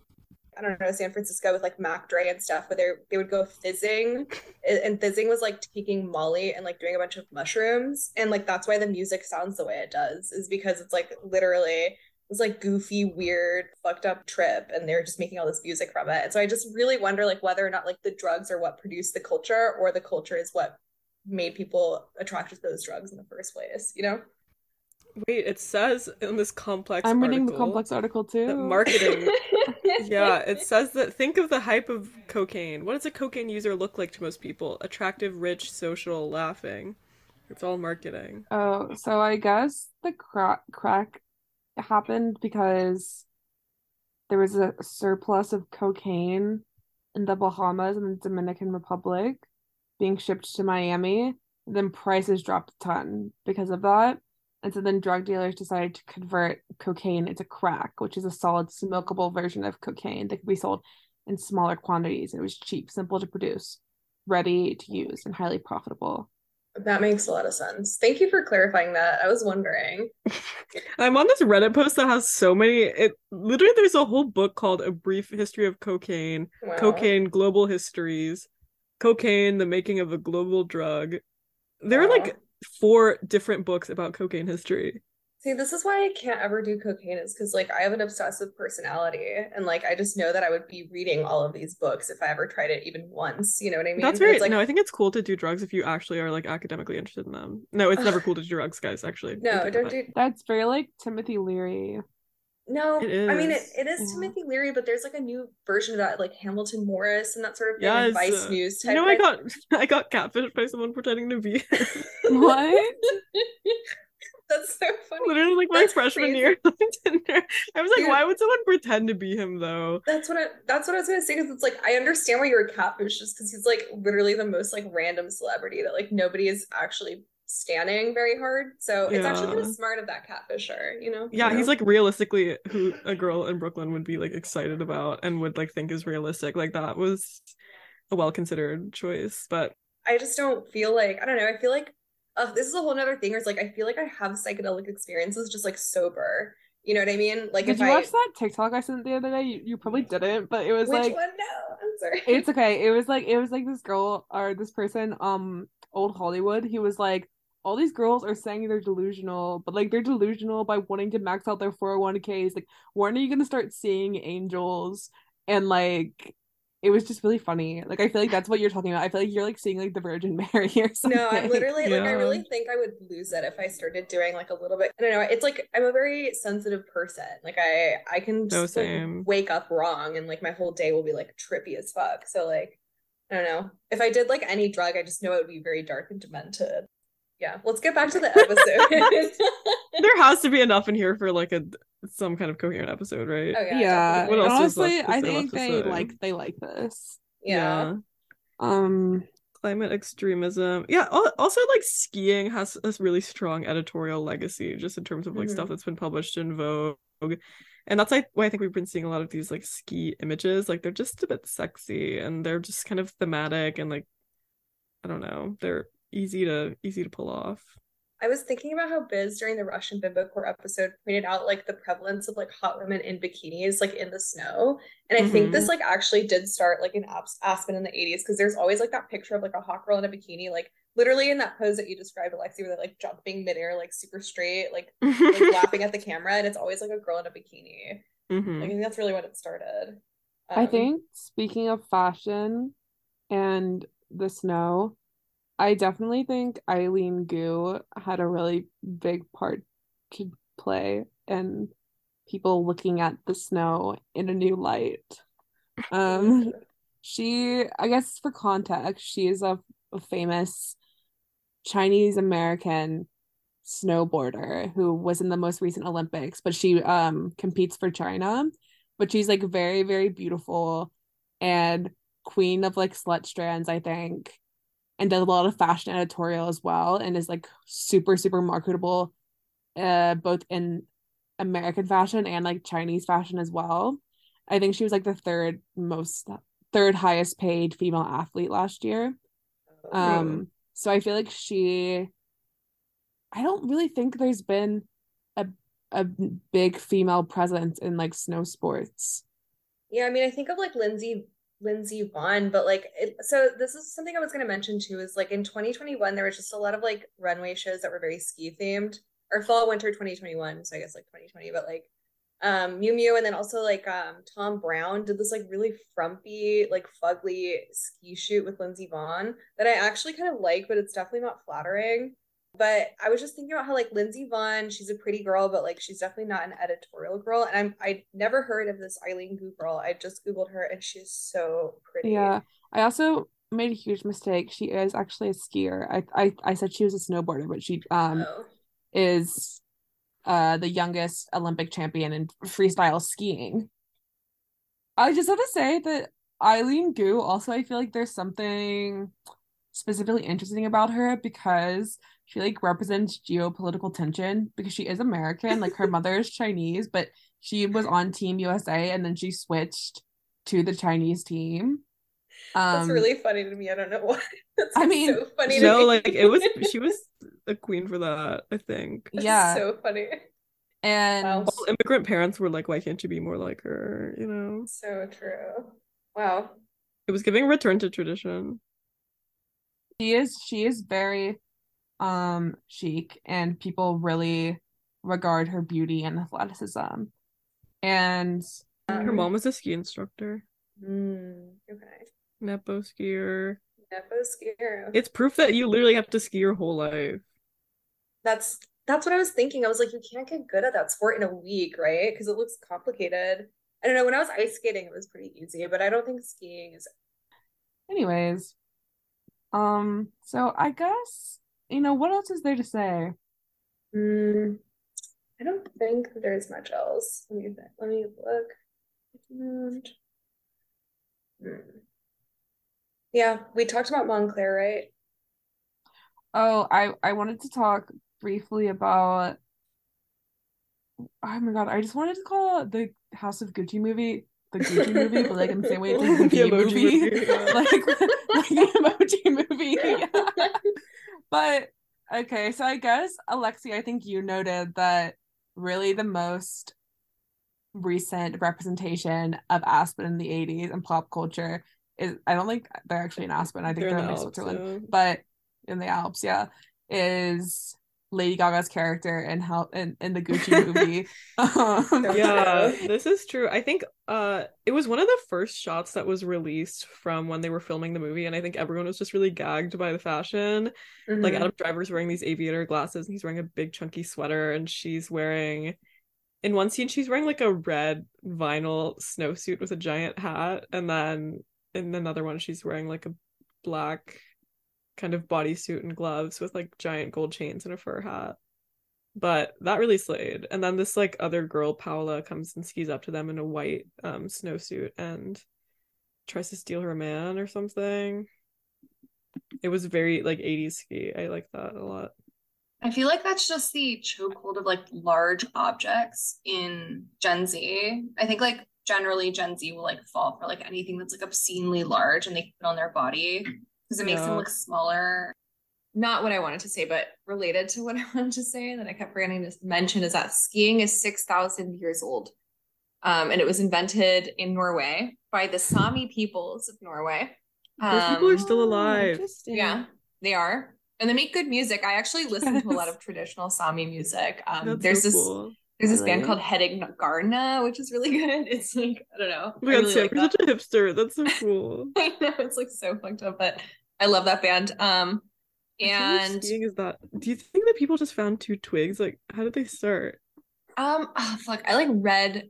[SPEAKER 2] I don't know, San Francisco with like Mac Dre and stuff, where they they would go thizzing, and thizzing was like taking Molly and like doing a bunch of mushrooms, and like that's why the music sounds the way it does, is because it's like literally this like goofy, weird, fucked up trip, and they're just making all this music from it. And so I just really wonder like whether or not like the drugs are what produced the culture, or the culture is what made people attracted to those drugs in the first place. You know?
[SPEAKER 3] Wait, it says in this complex.
[SPEAKER 1] I'm reading the complex article too.
[SPEAKER 3] marketing. yeah, it says that think of the hype of cocaine. What does a cocaine user look like to most people? Attractive, rich, social, laughing. It's all marketing.
[SPEAKER 1] Oh, so I guess the crack crack happened because there was a surplus of cocaine in the Bahamas and the Dominican Republic being shipped to Miami. Then prices dropped a ton because of that. And so then drug dealers decided to convert cocaine into crack, which is a solid smokable version of cocaine that could be sold in smaller quantities. It was cheap, simple to produce, ready to use, and highly profitable.
[SPEAKER 2] That makes a lot of sense. Thank you for clarifying that. I was wondering.
[SPEAKER 3] I'm on this Reddit post that has so many. It literally there's a whole book called A Brief History of Cocaine,
[SPEAKER 2] Wow.
[SPEAKER 3] Cocaine Global Histories, Cocaine: The Making of a Global Drug. There are like four different books about cocaine history.
[SPEAKER 2] See, this is why I can't ever do cocaine, is because like I have an obsessive personality, and like I just know that I would be reading all of these books if I ever tried it even once. You know what I mean?
[SPEAKER 3] That's
[SPEAKER 2] But
[SPEAKER 3] very
[SPEAKER 2] it's like
[SPEAKER 3] no. I think it's cool to do drugs if you actually are like academically interested in them. No, it's never cool to do drugs, guys. Actually,
[SPEAKER 2] no, don't do.
[SPEAKER 3] it.
[SPEAKER 1] That's very like Timothy Leary.
[SPEAKER 2] No, I mean it,
[SPEAKER 3] is.
[SPEAKER 2] it is
[SPEAKER 1] Yeah.
[SPEAKER 2] Timothy Leary, but there's like a new version of that, like Hamilton Morris and that sort of thing,
[SPEAKER 3] Yes,
[SPEAKER 2] and Vice News
[SPEAKER 3] You
[SPEAKER 2] type.
[SPEAKER 3] know, I got I got catfished by someone pretending to be
[SPEAKER 1] What?
[SPEAKER 2] That's so funny.
[SPEAKER 3] literally like my
[SPEAKER 2] That's
[SPEAKER 3] freshman
[SPEAKER 2] crazy.
[SPEAKER 3] year on Tinder. I was like,
[SPEAKER 2] Dude.
[SPEAKER 3] why would someone pretend to be him though?
[SPEAKER 2] That's what I, that's what I was gonna say because it's like I understand why you're a catfish just because he's like literally the most like random celebrity that like nobody is actually standing very hard. So it's actually kind of smart of that catfisher, you know?
[SPEAKER 3] Yeah,
[SPEAKER 2] You
[SPEAKER 3] he's like realistically who a girl in Brooklyn would be like excited about and would like think is realistic. Like that was a well considered choice. But
[SPEAKER 2] I just don't feel like I don't know. I feel like uh, this is a whole nother thing. Where it's like I feel like I have psychedelic experiences just like sober. You know what I mean? Like
[SPEAKER 1] Did
[SPEAKER 2] if
[SPEAKER 1] you
[SPEAKER 2] I
[SPEAKER 1] watch that TikTok I sent the other day? You, you probably didn't, but it was
[SPEAKER 2] which
[SPEAKER 1] like
[SPEAKER 2] one? No, I'm sorry.
[SPEAKER 1] it's okay. It was like it was like this girl or this person, um, old Hollywood. He was like, all these girls are saying they're delusional, but like they're delusional by wanting to max out their 401ks. Like, when are you gonna start seeing angels? And like it was just really funny. Like I feel like that's what you're talking about. I feel like you're like seeing like the Virgin Mary or something.
[SPEAKER 2] No, I'm literally like I really think I would lose it if I started doing like a little bit. I don't know. It's like I'm a very sensitive person. Like I I can
[SPEAKER 3] No,
[SPEAKER 2] just like, wake up wrong and like my whole day will be like trippy as fuck. So like I don't know. If I did like any drug, I just know it would be very dark and demented. Yeah, let's get back to the episode.
[SPEAKER 3] there has to be enough in here for like a some kind of coherent episode, right?
[SPEAKER 2] Oh, yeah,
[SPEAKER 1] Yeah.
[SPEAKER 3] What else
[SPEAKER 1] Honestly,
[SPEAKER 3] left-
[SPEAKER 1] I
[SPEAKER 3] there
[SPEAKER 1] think
[SPEAKER 3] left
[SPEAKER 1] they like they like this.
[SPEAKER 2] yeah.
[SPEAKER 1] Um
[SPEAKER 3] Climate extremism. Yeah, also like skiing has this really strong editorial legacy just in terms of like
[SPEAKER 2] Mhm.
[SPEAKER 3] stuff that's been published in Vogue. And that's like why I think we've been seeing a lot of these like ski images. Like they're just a bit sexy and they're just kind of thematic and like I don't know, they're easy to easy to pull off.
[SPEAKER 2] I was thinking about how Biz during the Russian Bimbo Core episode pointed out like the prevalence of like hot women in bikinis like in the snow. And I think
[SPEAKER 3] Mhm.
[SPEAKER 2] this like actually did start like in Aspen in the 80s because there's always like that picture of like a hot girl in a bikini, like literally in that pose that you described, Alexi, where they're like jumping midair, like super straight, like, like laughing at the camera, and it's always like a girl in a bikini.
[SPEAKER 3] Mhm.
[SPEAKER 2] Like, I think that's really when it started.
[SPEAKER 1] I
[SPEAKER 2] Um,
[SPEAKER 1] think speaking of fashion and the snow, I definitely think Eileen Gu had a really big part to play in people looking at the snow in a new light. Um, she, I guess for context, she is a, a famous Chinese American snowboarder who was in the most recent Olympics, but she um competes for China. But she's like very, very beautiful and queen of like slut strands, I think, and does a lot of fashion editorial as well, and is like super, super marketable, uh, both in American fashion and like Chinese fashion as well. I think she was like the third most, third highest paid female athlete last year. Um, so I feel like she, I don't really think there's been a a big female presence in like snow sports.
[SPEAKER 2] Yeah, I mean, I think of like Lindsey Lindsey Vonn, but like it, so this is something I was going to mention too is like in 2021 there was just a lot of like runway shows that were very ski themed or fall winter 2021, so I guess like 2020, but like um Miu Miu and then also like um Thom Browne did this like really frumpy like fugly ski shoot with Lindsey Vonn that I actually kind of like, but it's definitely not flattering. But I was just thinking about how like Lindsey Vonn, she's a pretty girl, but like she's definitely not an editorial girl. And I'm I never heard of this Eileen Gu girl. I just googled her and she's so pretty.
[SPEAKER 1] Yeah. I also made a huge mistake. She is actually a skier. I I, I said she was a snowboarder, but she um
[SPEAKER 2] Oh.
[SPEAKER 1] is uh the youngest Olympic champion in freestyle skiing. I just have to say that Eileen Gu, also, I feel like there's something specifically interesting about her because she like represents geopolitical tension because she is American. Like her mother is Chinese, but she was on Team USA and then she switched to the Chinese team.
[SPEAKER 4] That's
[SPEAKER 1] Um,
[SPEAKER 4] really funny to me. I don't know why. That's
[SPEAKER 1] I mean,
[SPEAKER 4] so funny to
[SPEAKER 3] No,
[SPEAKER 4] me.
[SPEAKER 3] like it was she was a queen for that, I think.
[SPEAKER 4] That's
[SPEAKER 1] yeah.
[SPEAKER 4] so funny.
[SPEAKER 1] and
[SPEAKER 4] Wow.
[SPEAKER 3] All immigrant parents were like, why can't you be more like her? You know?
[SPEAKER 4] So true. Wow.
[SPEAKER 3] It was giving return to tradition.
[SPEAKER 1] She is she is very um chic and people really regard her beauty and athleticism. And
[SPEAKER 3] Her mom was a ski instructor,
[SPEAKER 4] Mm, okay.
[SPEAKER 3] Nepo skier.
[SPEAKER 4] Nepo skier.
[SPEAKER 3] It's proof that you literally have to ski your whole life.
[SPEAKER 4] That's that's what I was thinking. I was like, you can't get good at that sport in a week, right? Because it looks complicated. I don't know. When I was ice skating, it was pretty easy, but I don't think skiing is.
[SPEAKER 1] anyways, um so I guess you know what else is there to say?
[SPEAKER 4] Mm, I don't think there's much else. Let me think. Let me look. Hmm. Yeah, we talked about Moncler, right?
[SPEAKER 1] Oh, I I wanted to talk briefly about oh my God, I just wanted to call the House of Gucci movie the Gucci movie, but like in the same way it's like the
[SPEAKER 3] The emoji
[SPEAKER 1] movie.
[SPEAKER 3] movie, yeah.
[SPEAKER 1] Like like the emoji movie. Yeah. But okay, so I guess Alexi, I think you noted that really the most recent representation of Aspen in the 80s and pop culture is I don't think they're actually in Aspen. I think
[SPEAKER 3] They're
[SPEAKER 1] they're,
[SPEAKER 3] in
[SPEAKER 1] in
[SPEAKER 3] the
[SPEAKER 1] like
[SPEAKER 3] Alps,
[SPEAKER 1] Switzerland.
[SPEAKER 3] yeah.
[SPEAKER 1] But in the Alps, yeah, is Lady Gaga's character in how in, in the Gucci movie. Um,
[SPEAKER 3] Yeah, this is true. I think uh it was one of the first shots that was released from when they were filming the movie, and I think everyone was just really gagged by the fashion. Like
[SPEAKER 4] Mhm.
[SPEAKER 3] Adam Driver's wearing these aviator glasses, and he's wearing a big chunky sweater, and she's wearing in one scene she's wearing like a red vinyl snowsuit with a giant hat, and then in another one she's wearing like a black kind of bodysuit and gloves with like giant gold chains and a fur hat. But that really slayed. And then this like other girl, Paola, comes and skis up to them in a white um snowsuit and tries to steal her man or something. It was very like 80s ski. I like that a lot.
[SPEAKER 6] I feel like that's just the chokehold of like large objects in Gen Z. I think like generally Gen Z will like fall for like anything that's like obscenely large and they put on their body because it makes
[SPEAKER 3] Yeah.
[SPEAKER 6] them look smaller.
[SPEAKER 2] Not what I wanted to say, but related to what I wanted to say that I kept forgetting to mention is that skiing is 6,000 years old. Um, and it was invented in Norway by the Sami peoples of Norway.
[SPEAKER 3] Those people are
[SPEAKER 2] Um,
[SPEAKER 3] still alive.
[SPEAKER 1] Interesting.
[SPEAKER 2] Yeah, they are. And they make good music. I actually listen to a lot of traditional Sami music. Um,
[SPEAKER 3] That's
[SPEAKER 2] there's
[SPEAKER 3] so
[SPEAKER 2] this
[SPEAKER 3] cool.
[SPEAKER 2] there's this band
[SPEAKER 1] Really?
[SPEAKER 2] called Heding Garna, which is really good. It's like, I don't know.
[SPEAKER 3] Oh my
[SPEAKER 2] I
[SPEAKER 3] god,
[SPEAKER 2] really
[SPEAKER 3] Sam,
[SPEAKER 2] like
[SPEAKER 3] you're
[SPEAKER 2] that.
[SPEAKER 3] such a hipster. That's so cool.
[SPEAKER 2] I know it's like so fucked up, but I love that band. Um,
[SPEAKER 3] I
[SPEAKER 2] and
[SPEAKER 3] skiing is that. Do you think that people just found two twigs? Like, how did they start?
[SPEAKER 2] um, oh, fuck, I like read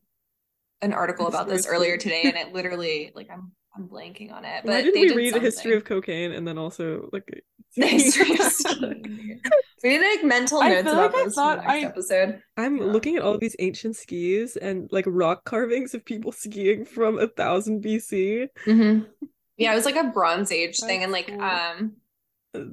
[SPEAKER 2] an article about this earlier today, and it literally like I'm I'm blanking on it. But
[SPEAKER 3] Why didn't
[SPEAKER 2] they
[SPEAKER 3] we
[SPEAKER 2] did
[SPEAKER 3] read a history of cocaine and then also like
[SPEAKER 2] The history of. We need like mental
[SPEAKER 1] I
[SPEAKER 2] notes about
[SPEAKER 1] like I
[SPEAKER 2] this the next
[SPEAKER 1] I-
[SPEAKER 2] episode.
[SPEAKER 3] I'm
[SPEAKER 2] Yeah.
[SPEAKER 3] looking at all these ancient skis and like rock carvings of people skiing from a thousand BC.
[SPEAKER 2] Mhm. Yeah, it was like a Bronze Age thing, and like
[SPEAKER 1] cool.
[SPEAKER 2] um,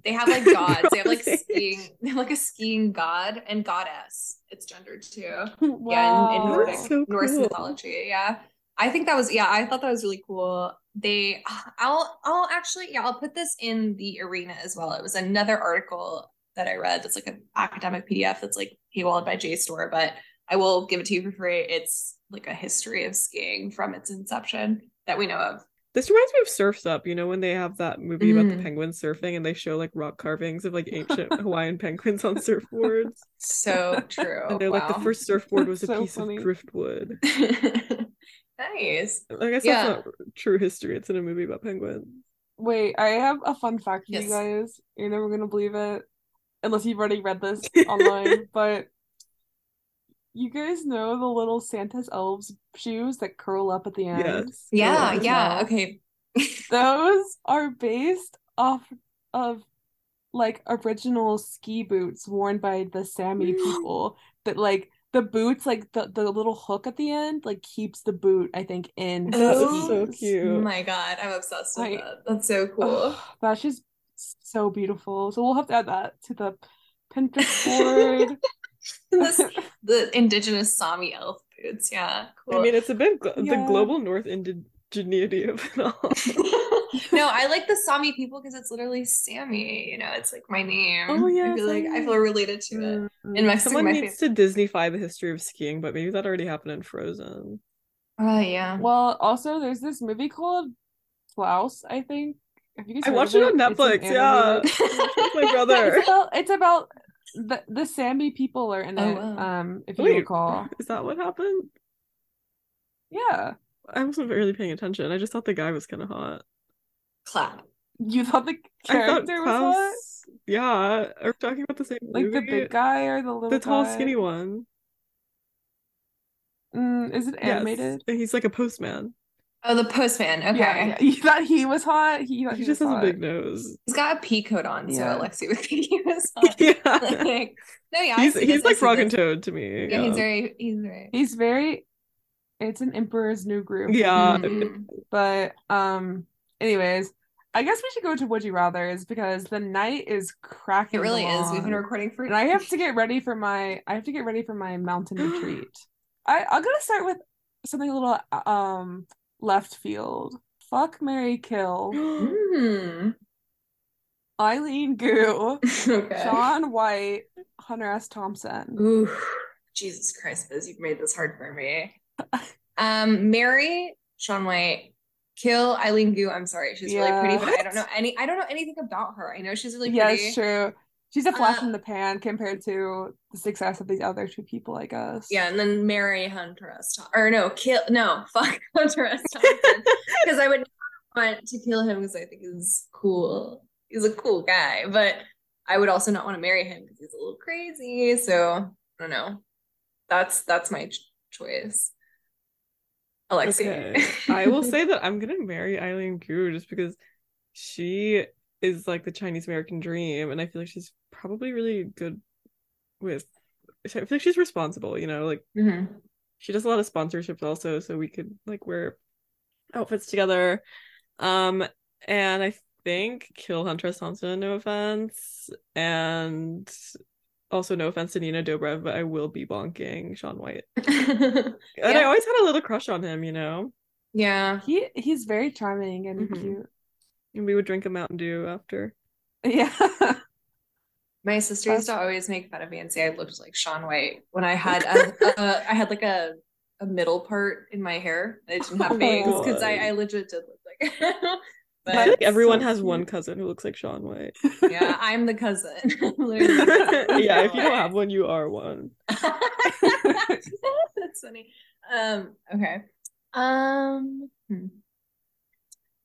[SPEAKER 2] they have like gods. They have like skiing. They have like a skiing god and goddess. It's gendered too. Yeah,
[SPEAKER 1] Wow.
[SPEAKER 2] in, in Nordic
[SPEAKER 3] That's so
[SPEAKER 2] Norse
[SPEAKER 3] cool.
[SPEAKER 2] mythology. Yeah. I think that was yeah, I thought that was really cool. They I'll I'll actually yeah, I'll put this in the arena as well. It was another article that I read that's like an academic PDF that's like paywalled by JSTOR, but I will give it to you for free. It's like a history of skiing from its inception that we know of.
[SPEAKER 3] This reminds me of Surf's Up, you know, when they have that movie about the
[SPEAKER 2] Mhm.
[SPEAKER 3] penguins surfing and they show like rock carvings of like ancient Hawaiian penguins on surfboards.
[SPEAKER 2] So true.
[SPEAKER 3] And they're like the first surfboard was a piece
[SPEAKER 1] funny.
[SPEAKER 3] of driftwood.
[SPEAKER 2] nice.
[SPEAKER 3] I guess
[SPEAKER 2] Yeah.
[SPEAKER 3] that's not true history. It's in a movie about penguins.
[SPEAKER 1] Wait, I have a fun fact for you guys. You're never gonna believe it, unless you've already read this online. But you guys know the little Santa's elves shoes that curl up at the
[SPEAKER 3] Yes.
[SPEAKER 1] ends?
[SPEAKER 2] Yeah, yeah. Okay.
[SPEAKER 1] Those are based off of like original ski boots worn by the Sami people that like the boots, like the, the little hook at the end, like keeps the boot, I think, in oh,
[SPEAKER 3] That is so cute.
[SPEAKER 2] Oh my god, I'm obsessed with
[SPEAKER 1] I-
[SPEAKER 2] that. That's so cool.
[SPEAKER 1] Ugh, that's just so beautiful. So we'll have to add that to the Pinterest board.
[SPEAKER 2] This- the indigenous Sami elf boots. Yeah, cool.
[SPEAKER 3] I mean, it's a bit glo- the global North indigeneity of it all.
[SPEAKER 2] no, I like the Sami people because it's literally Sammy. You know, it's like my name.
[SPEAKER 3] Oh, yeah,
[SPEAKER 2] I feel like I feel related to it.
[SPEAKER 1] Mm.
[SPEAKER 2] In Mexico,
[SPEAKER 3] Someone
[SPEAKER 2] my
[SPEAKER 3] needs
[SPEAKER 2] favorite.
[SPEAKER 3] to Disneyfy the history of skiing, but maybe that already happened in Frozen.
[SPEAKER 2] Oh yeah.
[SPEAKER 1] Well, also there's this movie called Klaus, I think. Have you guys
[SPEAKER 3] I watched it on Netflix. Yeah, my brother.
[SPEAKER 1] It's about it's about the the Sami people are in
[SPEAKER 2] Oh,
[SPEAKER 1] it.
[SPEAKER 2] wow.
[SPEAKER 1] Um, if you
[SPEAKER 3] Wait,
[SPEAKER 1] recall.
[SPEAKER 3] is that what happened?
[SPEAKER 1] Yeah.
[SPEAKER 3] I wasn't really paying attention. I just thought the guy was kind of hot.
[SPEAKER 2] Clap.
[SPEAKER 1] You thought the
[SPEAKER 3] I thought
[SPEAKER 1] character was hot?
[SPEAKER 3] Yeah, are we talking about the same
[SPEAKER 1] Like the big guy or the little
[SPEAKER 3] the tall,
[SPEAKER 1] guy?
[SPEAKER 3] skinny one.
[SPEAKER 1] Mm, is it
[SPEAKER 3] Yes.
[SPEAKER 1] animated?
[SPEAKER 3] He's like a postman.
[SPEAKER 2] Oh, the postman. Okay.
[SPEAKER 1] Yeah, yeah. You thought he was hot? He,
[SPEAKER 3] He
[SPEAKER 1] he
[SPEAKER 3] just
[SPEAKER 1] was
[SPEAKER 3] has a big nose.
[SPEAKER 2] He's got a pea coat on, so
[SPEAKER 1] Yeah.
[SPEAKER 2] Alexi would think he was hot.
[SPEAKER 3] yeah,
[SPEAKER 2] Like, no, yeah,
[SPEAKER 3] he's he's
[SPEAKER 2] this,
[SPEAKER 3] like Frog and. Toad to me.
[SPEAKER 2] Yeah, he's very, he's very.
[SPEAKER 1] He's very it's an Emperor's New Groove.
[SPEAKER 3] Yeah.
[SPEAKER 2] Mhm.
[SPEAKER 1] But um anyways, I guess we should go to Would You Rather's because the night is cracking
[SPEAKER 2] It really is. We've been recording for.
[SPEAKER 1] and I have to get ready for my I have to get ready for my mountain retreat. I I'm gonna start with something a little um left field. Fuck Mary Kill.
[SPEAKER 2] Hmm.
[SPEAKER 1] Eileen Gu,
[SPEAKER 2] okay.
[SPEAKER 1] Shaun White, Hunter S. Thompson.
[SPEAKER 2] Ooh, Jesus Christ, Biz, you've made this hard for me. Um, marry Shaun White, kill Eileen Gu. I'm sorry, she's really pretty, but I don't know any. I don't know anything about her. I know she's really
[SPEAKER 1] Yeah,
[SPEAKER 2] pretty.
[SPEAKER 1] it's true. She's a flash
[SPEAKER 2] Uh,
[SPEAKER 1] in the pan compared to the success of these other two people, I guess.
[SPEAKER 2] Yeah, and then marry Hunter S. Thom- or no, kill no, fuck Hunter S. Thompson because I would not want to kill him because I think he's cool. He's a cool guy, but I would also not want to marry him because he's a little crazy. So I don't know. That's that's my ch- choice. Alexia.
[SPEAKER 3] Okay. I will say that I'm gonna marry Eileen Gu just because she is like the Chinese American dream, and I feel like she's probably really good with. I feel like she's responsible, you know, like
[SPEAKER 2] Mhm.
[SPEAKER 3] she does a lot of sponsorships also, so we could like wear outfits together. Um, and I think kill Hunter S. Thompson, no offense, and also no offense to Nina Dobrev, but I will be bonking Shaun White. And I always had a little crush on him, you know.
[SPEAKER 2] yeah.
[SPEAKER 1] He he's very charming and
[SPEAKER 3] Mhm.
[SPEAKER 1] cute.
[SPEAKER 3] And we would drink a Mountain Dew after.
[SPEAKER 1] Yeah.
[SPEAKER 2] My sister used to always make fun of me and say I looked like Shaun White when I had a, a, I had like a a middle part in my hair. I didn't have
[SPEAKER 1] Oh
[SPEAKER 2] bangs because I, I legit did look like.
[SPEAKER 3] I feel
[SPEAKER 2] but
[SPEAKER 3] like everyone
[SPEAKER 1] so
[SPEAKER 3] has one cousin who looks like Shaun White.
[SPEAKER 2] yeah, I'm the cousin. The cousin.
[SPEAKER 3] yeah, if you don't have one, you are one.
[SPEAKER 2] That's funny. Um. Okay. Um. hmm.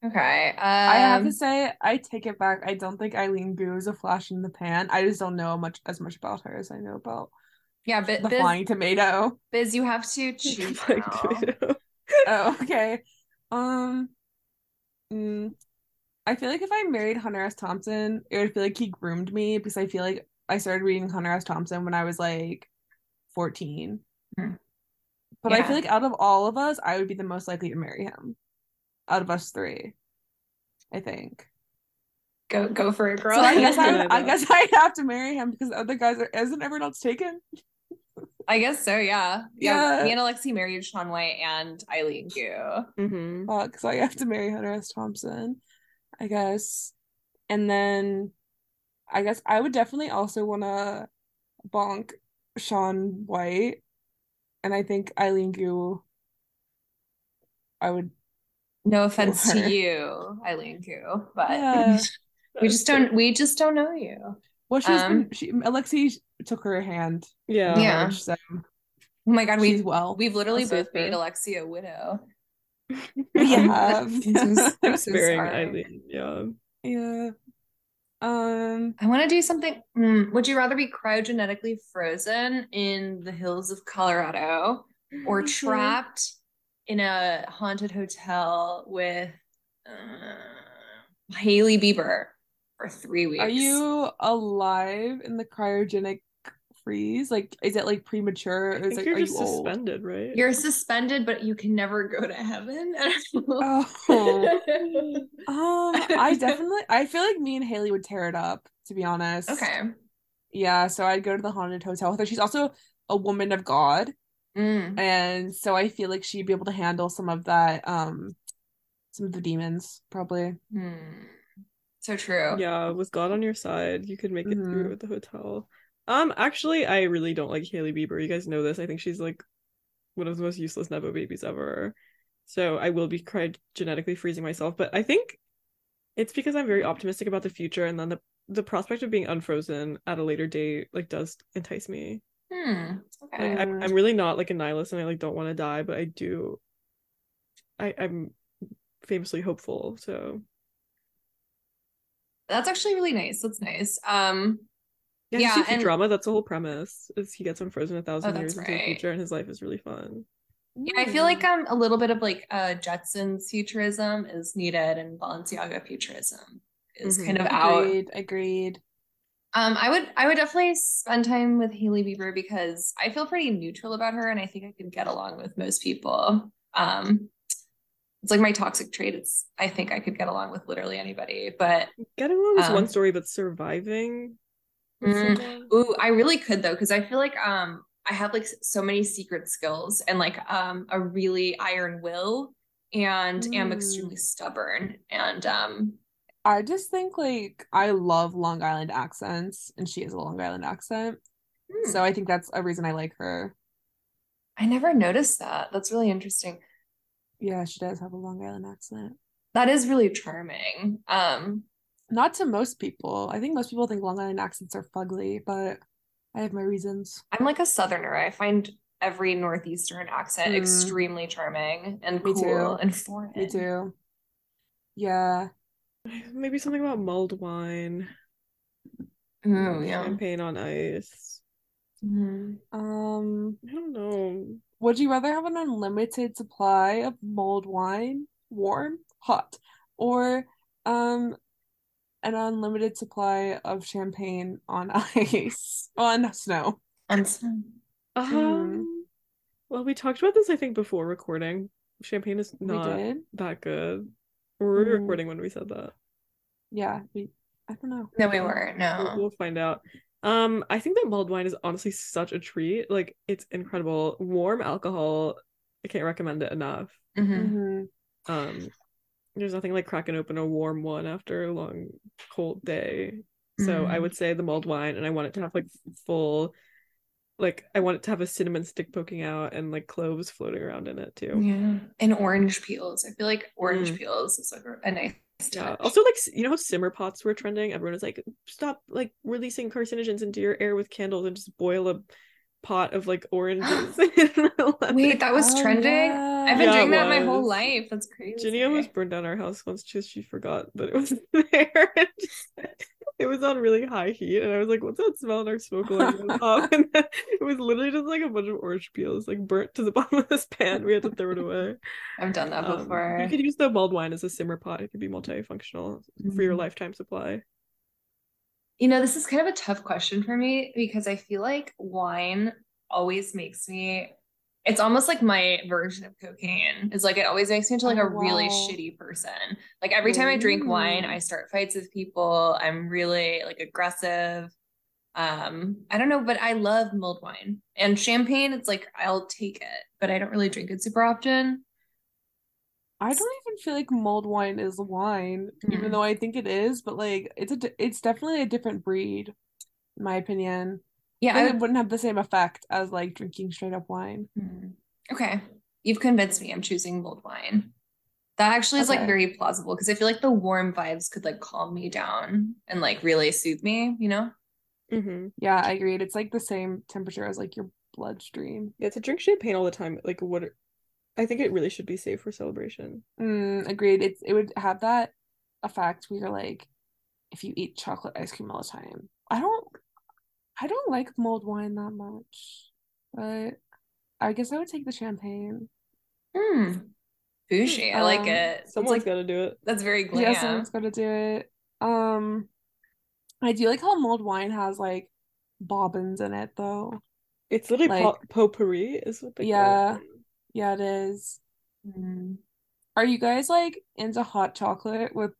[SPEAKER 2] Okay. Um,
[SPEAKER 1] I have to say, I take it back. I don't think Eileen Gu is a flash in the pan. I just don't know much as much about her as I know about
[SPEAKER 2] Yeah, but
[SPEAKER 1] the
[SPEAKER 2] Biz,
[SPEAKER 1] flying tomato.
[SPEAKER 2] Biz, you have to choose.
[SPEAKER 1] Oh, okay. Um, mm, I feel like if I married Hunter S. Thompson, it would feel like he groomed me because I feel like I started reading Hunter S. Thompson when I was like 14.
[SPEAKER 2] Hmm.
[SPEAKER 1] But I feel like out of all of us, I would be the most likely to marry him. Out of us three, I think.
[SPEAKER 2] Go go for it, girl.
[SPEAKER 1] So I guess I, I guess I'd have to marry him because the other guys are isn't everyone else taken?
[SPEAKER 2] I guess so. Yeah. Yeah.
[SPEAKER 1] Yeah.
[SPEAKER 2] Me and Alexi married Shaun White and Eileen Gu.
[SPEAKER 3] Mm-hmm.
[SPEAKER 1] Fuck, so I have to marry Hunter S. Thompson, I guess. And then I guess I would definitely also want to bonk Shaun White. And I think Eileen Gu, I would,
[SPEAKER 2] No offense to you, Eileen Gu, but
[SPEAKER 1] yeah.
[SPEAKER 2] we just don't we just don't know you.
[SPEAKER 1] Well, she's
[SPEAKER 2] Um,
[SPEAKER 1] been, she, Alexi took her hand.
[SPEAKER 3] Yeah.
[SPEAKER 2] Yeah.
[SPEAKER 1] marriage, so
[SPEAKER 2] Oh my god, we've
[SPEAKER 1] well.
[SPEAKER 2] we've literally both made
[SPEAKER 1] her.
[SPEAKER 2] Alexia a widow.
[SPEAKER 1] We have.
[SPEAKER 2] I'm so-
[SPEAKER 3] I'm
[SPEAKER 2] I'm so
[SPEAKER 3] sparing. Eileen. Yeah.
[SPEAKER 1] Yeah. Um,
[SPEAKER 2] I want to do something. Hmm, would you rather be cryogenetically frozen in the hills of Colorado or trapped in a haunted hotel with uh, Hailey Bieber for three weeks?
[SPEAKER 1] Are you alive in the cryogenic freeze? Like, is it like premature or
[SPEAKER 3] I
[SPEAKER 1] is
[SPEAKER 3] think
[SPEAKER 1] it
[SPEAKER 3] you're
[SPEAKER 1] are
[SPEAKER 3] just
[SPEAKER 1] you old?
[SPEAKER 3] suspended, right?
[SPEAKER 2] You're suspended, but you can never go to heaven. I.
[SPEAKER 1] Oh. Um, I definitely I feel like me and Hailey would tear it up, to be honest.
[SPEAKER 2] Okay.
[SPEAKER 1] Yeah, so I'd go to the haunted hotel with her. She's also a woman of God,
[SPEAKER 2] Mm.
[SPEAKER 1] and so I feel like she'd be able to handle some of that, um, some of the demons, probably.
[SPEAKER 2] Hmm. So true.
[SPEAKER 3] Yeah, with God on your side, you could make it through
[SPEAKER 1] Mhm.
[SPEAKER 3] at the hotel. Um, actually, I really don't like Hailey Bieber. You guys know this. I think she's like one of the most useless Nepo babies ever. So I will be cried genetically freezing myself, but I think it's because I'm very optimistic about the future, and then the the prospect of being unfrozen at a later date like does entice me.
[SPEAKER 2] Hmm. Okay.
[SPEAKER 3] Like, I'm. I'm really not like a nihilist, and I like don't want to die, but I do. I I'm famously hopeful, so
[SPEAKER 2] That's actually really nice. That's nice. Um,
[SPEAKER 3] yeah.
[SPEAKER 2] Yeah, and-
[SPEAKER 3] Futurama. That's the whole premise. Is he gets unfrozen a thousand
[SPEAKER 2] Oh,
[SPEAKER 3] years
[SPEAKER 2] that's
[SPEAKER 3] into the future, and his life is really fun.
[SPEAKER 2] yeah, I feel like um a little bit of like uh Jetsons futurism is needed and Balenciaga futurism is
[SPEAKER 3] Mhm.
[SPEAKER 2] kind of out.
[SPEAKER 1] Agreed, agreed.
[SPEAKER 2] Um, I would I would definitely spend time with Hailey Bieber because I feel pretty neutral about her and I think I could get along with most people. Um, it's like my toxic trait. It's I think I could get along with literally anybody, but
[SPEAKER 3] Getting along is
[SPEAKER 2] Um,
[SPEAKER 3] one story, but surviving.
[SPEAKER 2] Mm. Ooh, I really could though, because I feel like um I have like so many secret skills and like um a really iron will and am
[SPEAKER 1] Mm.
[SPEAKER 2] extremely stubborn and um
[SPEAKER 1] I just think like I love Long Island accents, and she has a Long Island accent.
[SPEAKER 2] hmm,
[SPEAKER 1] So I think that's a reason I like her.
[SPEAKER 2] I never noticed that. That's really interesting.
[SPEAKER 1] Yeah, she does have a Long Island accent.
[SPEAKER 2] That is really charming. Um
[SPEAKER 1] Not to most people. I think most people think Long Island accents are fugly, but I have my reasons.
[SPEAKER 2] I'm like a southerner. I find every northeastern accent
[SPEAKER 1] Mm.
[SPEAKER 2] extremely charming and
[SPEAKER 1] Me
[SPEAKER 2] cool
[SPEAKER 1] too.
[SPEAKER 2] and foreign.
[SPEAKER 1] Me too. Yeah.
[SPEAKER 3] Maybe something about mulled wine,
[SPEAKER 2] Ooh, yeah.
[SPEAKER 3] champagne on ice.
[SPEAKER 2] Mhm.
[SPEAKER 1] Um,
[SPEAKER 3] I don't know.
[SPEAKER 1] would you rather have an unlimited supply of mulled wine, warm, hot, or um an unlimited supply of champagne on ice, on snow?
[SPEAKER 2] And so-
[SPEAKER 3] Um, well, we talked about this, I think, before recording. Champagne is not that good. Were we
[SPEAKER 1] Mm.
[SPEAKER 3] recording when we said that?
[SPEAKER 1] Yeah, we I don't know.
[SPEAKER 2] No, we weren't.
[SPEAKER 3] We'll,
[SPEAKER 2] No.
[SPEAKER 3] we'll find out. Um, I think that mulled wine is honestly such a treat. Like, it's incredible. Warm alcohol. I can't recommend it enough.
[SPEAKER 2] Mhm.
[SPEAKER 1] hmm
[SPEAKER 3] Um, there's nothing like cracking open a warm one after a long, cold day. So I
[SPEAKER 2] Mhm.
[SPEAKER 3] would say the mulled wine, and I want it to have like full, like I want it to have a cinnamon stick poking out and like cloves floating around in it too.
[SPEAKER 2] Yeah. And orange peels. I feel like orange
[SPEAKER 3] Mm.
[SPEAKER 2] peels is like a nice
[SPEAKER 3] Yeah.
[SPEAKER 2] touch.
[SPEAKER 3] Also, like you know, how simmer pots were trending. Everyone was like, "Stop like releasing carcinogens into your air with candles and just boil a pot of like oranges."
[SPEAKER 2] Wait, that was
[SPEAKER 1] Oh,
[SPEAKER 2] trending?
[SPEAKER 1] yeah.
[SPEAKER 2] I've been
[SPEAKER 3] Yeah,
[SPEAKER 2] doing that my whole life. That's crazy.
[SPEAKER 3] Ginny almost burned down our house once because she forgot that it was there. It was on really high heat, and I was like, "What's that smell?" And our smoke alarm went off, and then it was literally just like a bunch of orange peels, like burnt to the bottom of this pan. We had to throw it away.
[SPEAKER 2] I've done that
[SPEAKER 3] Um,
[SPEAKER 2] before.
[SPEAKER 3] you could use the mulled wine as a simmer pot. It could be multifunctional for your
[SPEAKER 2] Mhm.
[SPEAKER 3] lifetime supply.
[SPEAKER 2] You know, this is kind of a tough question for me because I feel like wine always makes me it's almost like my version of cocaine. It's like it always makes me into like
[SPEAKER 1] Oh,
[SPEAKER 2] a really shitty person. Like every time I drink wine, I start fights with people. I'm really like aggressive. Um, I don't know, but I love mulled wine. And champagne, it's like I'll take it, but I don't really drink it super often.
[SPEAKER 1] I don't even feel like mulled wine is wine, even
[SPEAKER 2] Mm.
[SPEAKER 1] though I think it is, but like it's a it's definitely a different breed, in my opinion.
[SPEAKER 2] Yeah,
[SPEAKER 1] Like,
[SPEAKER 2] I
[SPEAKER 1] it
[SPEAKER 2] would-
[SPEAKER 1] wouldn't have the same effect as like drinking straight up wine.
[SPEAKER 2] Hmm. Okay. You've convinced me. I'm choosing mulled wine. That actually is like very plausible because I feel like the warm vibes could like calm me down and like really soothe me, you know?
[SPEAKER 3] Mm-hmm.
[SPEAKER 1] Yeah, I agreed. It's like the same temperature as like your bloodstream.
[SPEAKER 3] Yeah, to drink champagne all the time, like what? I think it really should be safe for celebration.
[SPEAKER 1] Mm, agreed. It's it would have that effect where you're like, if you eat chocolate ice cream all the time. I don't, I don't like mulled wine that much, but I guess I would take the champagne.
[SPEAKER 2] Hmm. Bougie. I like
[SPEAKER 1] Um,
[SPEAKER 2] it. It's
[SPEAKER 3] Someone's
[SPEAKER 2] like
[SPEAKER 3] got to do it.
[SPEAKER 2] that's very glam.
[SPEAKER 1] Yeah, someone's got to do it. Um, I do like how mulled wine has like bobbins in it though.
[SPEAKER 3] It's literally
[SPEAKER 1] Like-
[SPEAKER 3] pot- potpourri, is what they
[SPEAKER 1] Yeah.
[SPEAKER 3] call it.
[SPEAKER 1] Yeah, it is.
[SPEAKER 7] Mm.
[SPEAKER 1] Are you guys like into hot chocolate with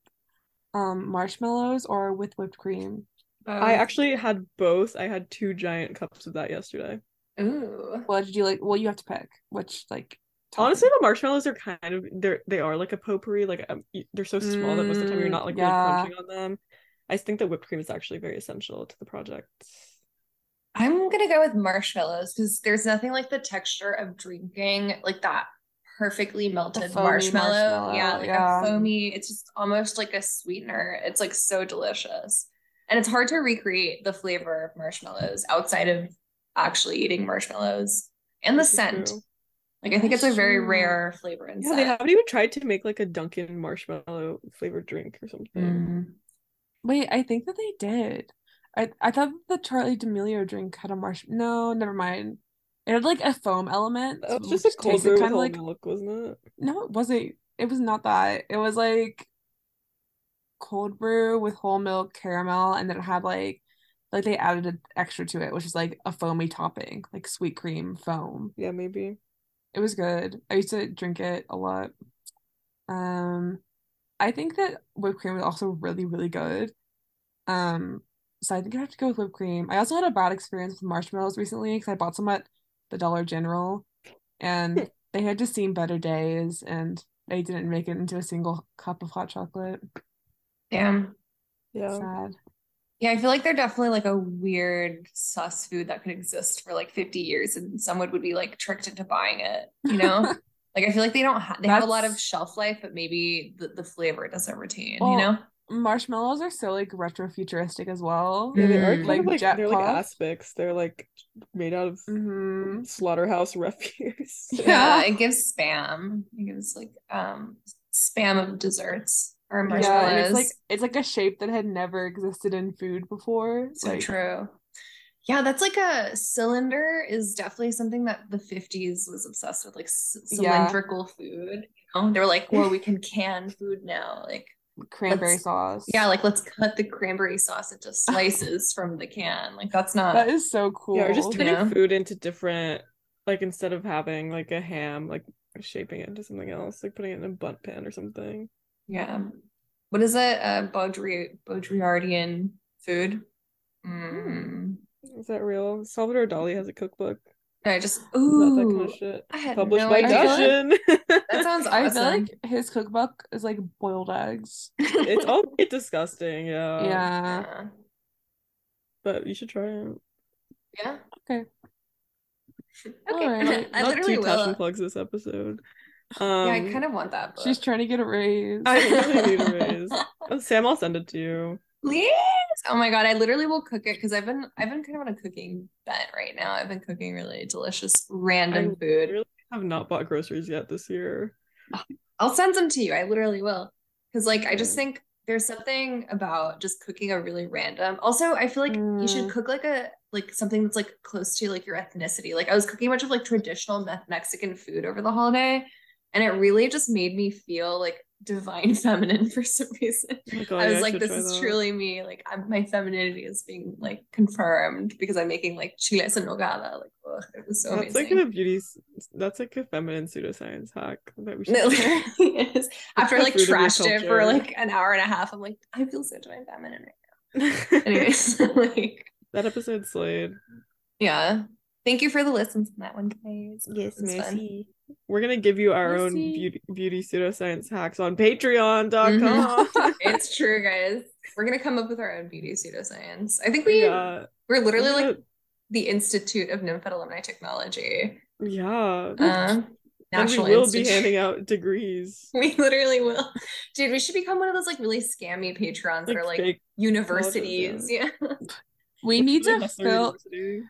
[SPEAKER 1] um marshmallows or with whipped cream?
[SPEAKER 3] I actually had both. I had two giant cups of that yesterday.
[SPEAKER 7] Ooh.
[SPEAKER 1] What did you like? Well, you have to pick which like
[SPEAKER 3] Honestly,
[SPEAKER 1] topping.
[SPEAKER 3] the marshmallows are kind of they're they are like a potpourri. Like um, they're so small that most of the time you're
[SPEAKER 1] Mm,
[SPEAKER 3] not like
[SPEAKER 1] yeah.
[SPEAKER 3] really crunching on them. I think that whipped cream is actually very essential to the project.
[SPEAKER 2] I'm gonna go with marshmallows because there's nothing like the texture of drinking like that perfectly melted marshmallow.
[SPEAKER 1] marshmallow,
[SPEAKER 2] Yeah, like
[SPEAKER 1] yeah.
[SPEAKER 2] a foamy, it's just almost like a sweetener. It's like so delicious. And it's hard to recreate the flavor of marshmallows outside of actually eating marshmallows and the
[SPEAKER 3] This is
[SPEAKER 2] scent.
[SPEAKER 3] true.
[SPEAKER 2] Like I think it's a very
[SPEAKER 1] true.
[SPEAKER 2] rare flavor and
[SPEAKER 3] Yeah, they haven't even tried to make like a Dunkin' marshmallow flavored drink or something.
[SPEAKER 7] Mm.
[SPEAKER 1] Wait, I think that they did. I I thought the Charlie D'Amelio drink had a marsh. No, never mind. It had like a foam element,
[SPEAKER 3] That was just a cold brew with
[SPEAKER 1] kind of
[SPEAKER 3] whole
[SPEAKER 1] like
[SPEAKER 3] milk, wasn't it?
[SPEAKER 1] no, it wasn't. It was not that. It was like cold brew with whole milk caramel, and then it had like like they added an extra to it, which is like a foamy topping, like sweet cream foam.
[SPEAKER 3] Yeah, maybe.
[SPEAKER 1] It was good. I used to drink it a lot. Um, I think that whipped cream was also really, really good. Um, so I think I have to go with whipped cream. I also had a bad experience with marshmallows recently because I bought some at the Dollar General and they had just seen better days and they didn't make it into a single cup of hot chocolate.
[SPEAKER 2] Damn.
[SPEAKER 3] Yeah.
[SPEAKER 1] Sad.
[SPEAKER 2] Yeah, I feel like they're definitely like a weird sus food that could exist for like 50 years and someone would be like tricked into buying it, you know? like I feel like they don't have they have a lot of shelf life, but maybe the, the flavor doesn't retain,
[SPEAKER 1] Well,
[SPEAKER 2] you know?
[SPEAKER 1] Marshmallows are so like retro futuristic as well.
[SPEAKER 3] Yeah, they are
[SPEAKER 2] Mm.
[SPEAKER 3] kind
[SPEAKER 1] Like
[SPEAKER 3] of like
[SPEAKER 1] jet
[SPEAKER 3] they're like
[SPEAKER 1] puff.
[SPEAKER 3] aspics. They're like made out of
[SPEAKER 1] hmm
[SPEAKER 3] slaughterhouse refuse.
[SPEAKER 2] Yeah,
[SPEAKER 1] Yeah.
[SPEAKER 2] it gives spam. It gives like um spam of desserts or
[SPEAKER 1] Yeah, and it's like it's like a shape that had never existed in food before.
[SPEAKER 2] So
[SPEAKER 1] Like
[SPEAKER 2] true. Yeah, that's like a cylinder is definitely something that the 50s was obsessed with, like c-
[SPEAKER 1] Yeah.
[SPEAKER 2] cylindrical food. You know, they were like, well, we can can food now. Like,
[SPEAKER 1] cranberry sauce.
[SPEAKER 2] yeah, like let's cut the cranberry sauce into slices from the can. Like, that's not.
[SPEAKER 1] That is so cool.
[SPEAKER 3] Yeah, or just turning
[SPEAKER 2] Yeah.
[SPEAKER 3] food into different like instead of having like a ham, like shaping it into something else, like putting it in a Bundt pan or something.
[SPEAKER 2] Yeah. What is it? Uh, Baudri Baudrillardian food. Mm.
[SPEAKER 3] Is that real? Salvador Dali has a cookbook
[SPEAKER 2] I just
[SPEAKER 3] about that kind
[SPEAKER 2] ooh,
[SPEAKER 3] of shit.
[SPEAKER 2] I had
[SPEAKER 3] Published
[SPEAKER 2] no
[SPEAKER 3] by
[SPEAKER 2] idea.
[SPEAKER 3] Taschen.
[SPEAKER 2] That sounds
[SPEAKER 1] I feel like his cookbook is like boiled eggs.
[SPEAKER 3] It's all it's disgusting, yeah.
[SPEAKER 1] Yeah.
[SPEAKER 2] Yeah.
[SPEAKER 3] But you should try it.
[SPEAKER 2] Yeah.
[SPEAKER 1] Okay.
[SPEAKER 2] Okay.
[SPEAKER 1] Alright.
[SPEAKER 2] I
[SPEAKER 3] Not
[SPEAKER 2] literally
[SPEAKER 3] two passion
[SPEAKER 2] will.
[SPEAKER 3] plugs this episode.
[SPEAKER 2] Yeah, I
[SPEAKER 3] Um,
[SPEAKER 2] kind of want that book.
[SPEAKER 1] She's trying to get a raise.
[SPEAKER 3] I really need a raise. Oh, Sam, I'll send it to you.
[SPEAKER 2] Please. Oh my God, I literally will cook it because I've been I've been kind of on a cooking bent right now. I've been cooking really delicious random food.
[SPEAKER 3] I
[SPEAKER 2] food.
[SPEAKER 3] really have not bought groceries yet this year.
[SPEAKER 2] I'll send some to you. I literally will. Because like I just think there's something about just cooking a really random. Also, I feel like you should
[SPEAKER 1] Mm.
[SPEAKER 2] cook like a like something that's like close to like your ethnicity. Like I was cooking a bunch of like traditional Me- Mexican food over the holiday, and it really just made me feel like divine feminine for some reason.
[SPEAKER 3] Oh God,
[SPEAKER 2] I
[SPEAKER 3] yeah,
[SPEAKER 2] was like, this is
[SPEAKER 3] that.
[SPEAKER 2] truly me. Like, I'm, my femininity is being like confirmed because I'm making like chiles en nogada. Like, ugh, it was so
[SPEAKER 3] That's
[SPEAKER 2] amazing.
[SPEAKER 3] like a beauty. That's like a feminine pseudoscience hack that we should.
[SPEAKER 2] It is. After like
[SPEAKER 3] food of your
[SPEAKER 2] trashed it for like an hour and a half, I'm like, I feel so divine feminine right now. Anyways, like,
[SPEAKER 3] that episode slayed.
[SPEAKER 2] yeah. Thank you for the listens on that one, guys.
[SPEAKER 3] Yes,
[SPEAKER 2] was fun.
[SPEAKER 3] We're gonna give you our own
[SPEAKER 1] Merci.
[SPEAKER 3] beauty beauty pseudoscience hacks on Patreon.com.
[SPEAKER 2] It's true, guys. We're gonna come up with our own beauty pseudoscience. I think we
[SPEAKER 3] yeah,
[SPEAKER 2] we're literally
[SPEAKER 3] we're
[SPEAKER 2] like the Institute of Nymphet Alumni Technology.
[SPEAKER 3] yeah.
[SPEAKER 2] Uh,
[SPEAKER 3] and we
[SPEAKER 2] National
[SPEAKER 3] will be handing out degrees.
[SPEAKER 2] We literally will. Dude, we should become one of those like really scammy patrons that
[SPEAKER 3] Like
[SPEAKER 2] are like universities. Yeah.
[SPEAKER 1] We need to fill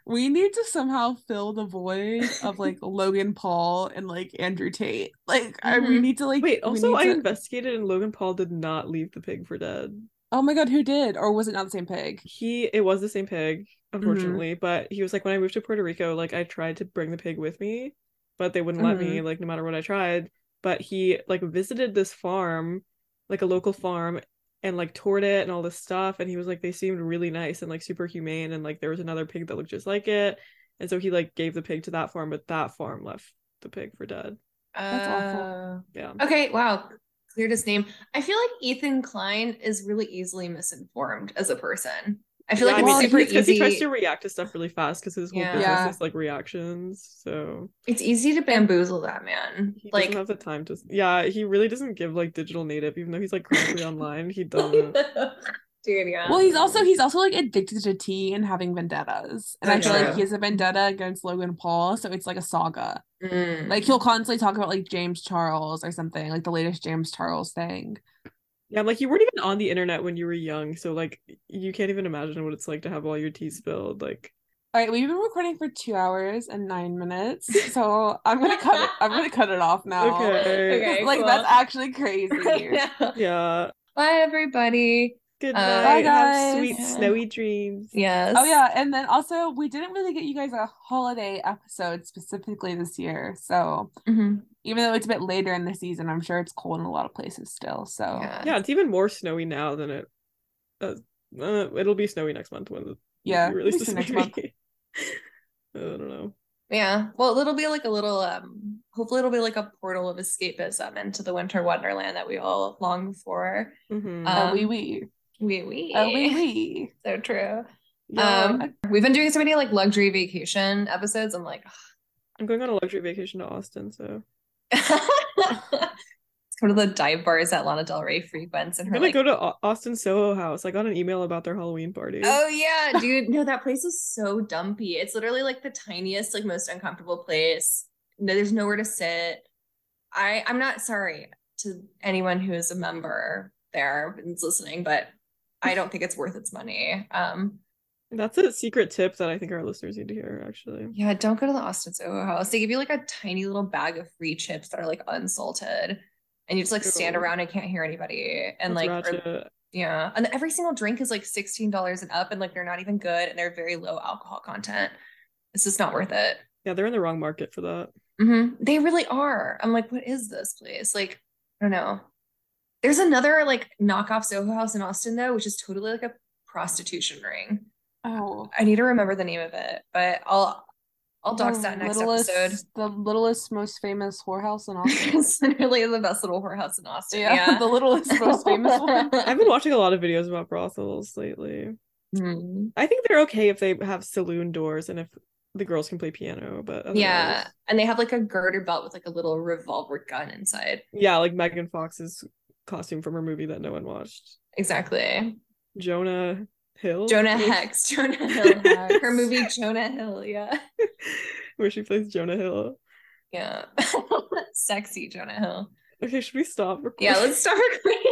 [SPEAKER 1] we need to somehow fill the void of like Logan Paul and like Andrew Tate. Like I we
[SPEAKER 2] Mhm.
[SPEAKER 1] need to like
[SPEAKER 3] Wait, also I
[SPEAKER 1] to-
[SPEAKER 3] investigated and Logan Paul did not leave the pig for dead.
[SPEAKER 1] Oh my god, who did? Or was it not the same pig?
[SPEAKER 3] He it was the same pig,
[SPEAKER 1] Mm-hmm.
[SPEAKER 3] unfortunately, but he was like when I moved to Puerto Rico, like I tried to bring the pig with me, but they wouldn't let me,
[SPEAKER 1] Mm-hmm.
[SPEAKER 3] like no matter what I tried. But he like visited this farm, like a local farm, and like toured it and all this stuff. And he was like, they seemed really nice and like super humane. And like there was another pig that looked just like it. And so he like gave the pig to that farm, but that farm left the pig for dead.
[SPEAKER 1] That's awful.
[SPEAKER 2] Uh,
[SPEAKER 3] Yeah.
[SPEAKER 2] Okay, wow. Cleared his name. I feel like Ethan Klein is really easily misinformed as a person. I feel
[SPEAKER 3] Yeah,
[SPEAKER 2] like
[SPEAKER 3] I mean,
[SPEAKER 2] it's super
[SPEAKER 3] it's 'cause
[SPEAKER 2] easy.
[SPEAKER 3] he tries to react to stuff really fast because his whole
[SPEAKER 2] Yeah.
[SPEAKER 3] business
[SPEAKER 1] Yeah.
[SPEAKER 3] is like reactions. So
[SPEAKER 2] It's easy to bamboozle that man.
[SPEAKER 3] he
[SPEAKER 2] Like
[SPEAKER 3] doesn't have the time to. Yeah, he really doesn't give like digital native, even though he's like chronically online. He doesn't.
[SPEAKER 2] dude, yeah.
[SPEAKER 1] Well, he's also he's also like addicted to tea and having vendettas, and I
[SPEAKER 2] That's
[SPEAKER 1] feel like
[SPEAKER 2] true.
[SPEAKER 1] he has a vendetta against Logan Paul, so it's like a saga.
[SPEAKER 2] Mm.
[SPEAKER 1] Like he'll constantly talk about like James Charles or something, like the latest James Charles thing.
[SPEAKER 3] Yeah, I'm like you weren't even on the internet when you were young, so like you can't even imagine what it's like to have all your tea spilled. Like,
[SPEAKER 1] All right, we've been recording for two hours and nine minutes, so I'm gonna cut it. I'm gonna cut it off now.
[SPEAKER 3] okay,
[SPEAKER 2] Okay.
[SPEAKER 1] like
[SPEAKER 2] cool.
[SPEAKER 1] that's actually crazy.
[SPEAKER 2] Yeah.
[SPEAKER 3] yeah.
[SPEAKER 2] Bye everybody.
[SPEAKER 3] Good
[SPEAKER 2] Uh,
[SPEAKER 3] night.
[SPEAKER 1] Bye,
[SPEAKER 3] Have sweet snowy dreams.
[SPEAKER 2] Yes.
[SPEAKER 1] Oh yeah, and then also we didn't really get you guys a holiday episode specifically this year, so
[SPEAKER 2] Mhm.
[SPEAKER 1] even though it's a bit later in the season, I'm sure it's cold in a lot of places still. So
[SPEAKER 2] Yeah.
[SPEAKER 3] Yeah, it's even more snowy now than it. Uh, uh, it'll be snowy next month when the
[SPEAKER 1] yeah,
[SPEAKER 3] we release
[SPEAKER 1] at least
[SPEAKER 3] this
[SPEAKER 1] next month.
[SPEAKER 3] I don't know.
[SPEAKER 2] Yeah. Well, it'll be like a little um hopefully it'll be like a portal of escapism into the winter wonderland that we all long for.
[SPEAKER 3] Mhm.
[SPEAKER 2] Uh,
[SPEAKER 1] Oh wee wee,
[SPEAKER 2] Wee wee.
[SPEAKER 1] oh wee wee.
[SPEAKER 2] So true.
[SPEAKER 3] yeah,
[SPEAKER 2] Um we've been doing so many like luxury vacation episodes. I'm like
[SPEAKER 3] I'm going on a luxury vacation to Austin, so
[SPEAKER 2] go to the dive bars that Lana Del Rey frequents and
[SPEAKER 3] I'm
[SPEAKER 2] her
[SPEAKER 3] gonna
[SPEAKER 2] like
[SPEAKER 3] go to Austin Soho House. I got an email about their Halloween party.
[SPEAKER 2] Oh yeah, dude. No, that place is so dumpy. It's literally like the tiniest, like most uncomfortable place. No, there's nowhere to sit. I I'm not sorry to anyone who is a member there and is listening, but I don't think it's worth its money. Um
[SPEAKER 3] That's a secret tip that I think our listeners need to hear. Actually,
[SPEAKER 2] yeah, don't go to the Austin Soho House. They give you like a tiny little bag of free chips that are like unsalted. And you just like stand around and can't hear anybody. And
[SPEAKER 3] That's
[SPEAKER 2] like or- Yeah. And every single drink is like $16 and up, and like they're not even good and they're very low alcohol content. It's just not worth it.
[SPEAKER 3] yeah, they're in the wrong market for that.
[SPEAKER 2] hmm They really are. I'm like, what is this place? Like, I don't know. There's another like knockoff Soho House in Austin though, which is totally like a prostitution ring.
[SPEAKER 1] Oh,
[SPEAKER 2] I need to remember the name of it, but I'll I'll dox
[SPEAKER 1] the
[SPEAKER 2] that next
[SPEAKER 1] littlest,
[SPEAKER 2] episode.
[SPEAKER 1] The littlest, most famous whorehouse in Austin.
[SPEAKER 2] it's literally the best little whorehouse in Austin.
[SPEAKER 1] yeah,
[SPEAKER 2] Yeah.
[SPEAKER 1] the littlest, most famous one.
[SPEAKER 3] I've been watching a lot of videos about brothels lately.
[SPEAKER 2] Hmm.
[SPEAKER 3] I think they're okay if they have saloon doors and if the girls can play piano, but
[SPEAKER 2] Yeah. And they have like a girder belt with like a little revolver gun inside.
[SPEAKER 3] yeah, like Megan Fox's costume from her movie that no one watched.
[SPEAKER 2] Exactly.
[SPEAKER 3] Jonah Hill,
[SPEAKER 2] Jonah Hex. Jonah Hill.
[SPEAKER 1] Hex.
[SPEAKER 2] Her movie Jonah Hill. Yeah.
[SPEAKER 3] where she plays Jonah Hill.
[SPEAKER 2] Yeah. Sexy Jonah Hill.
[SPEAKER 3] Okay, should we stop recording?
[SPEAKER 2] Yeah, let's stop recording.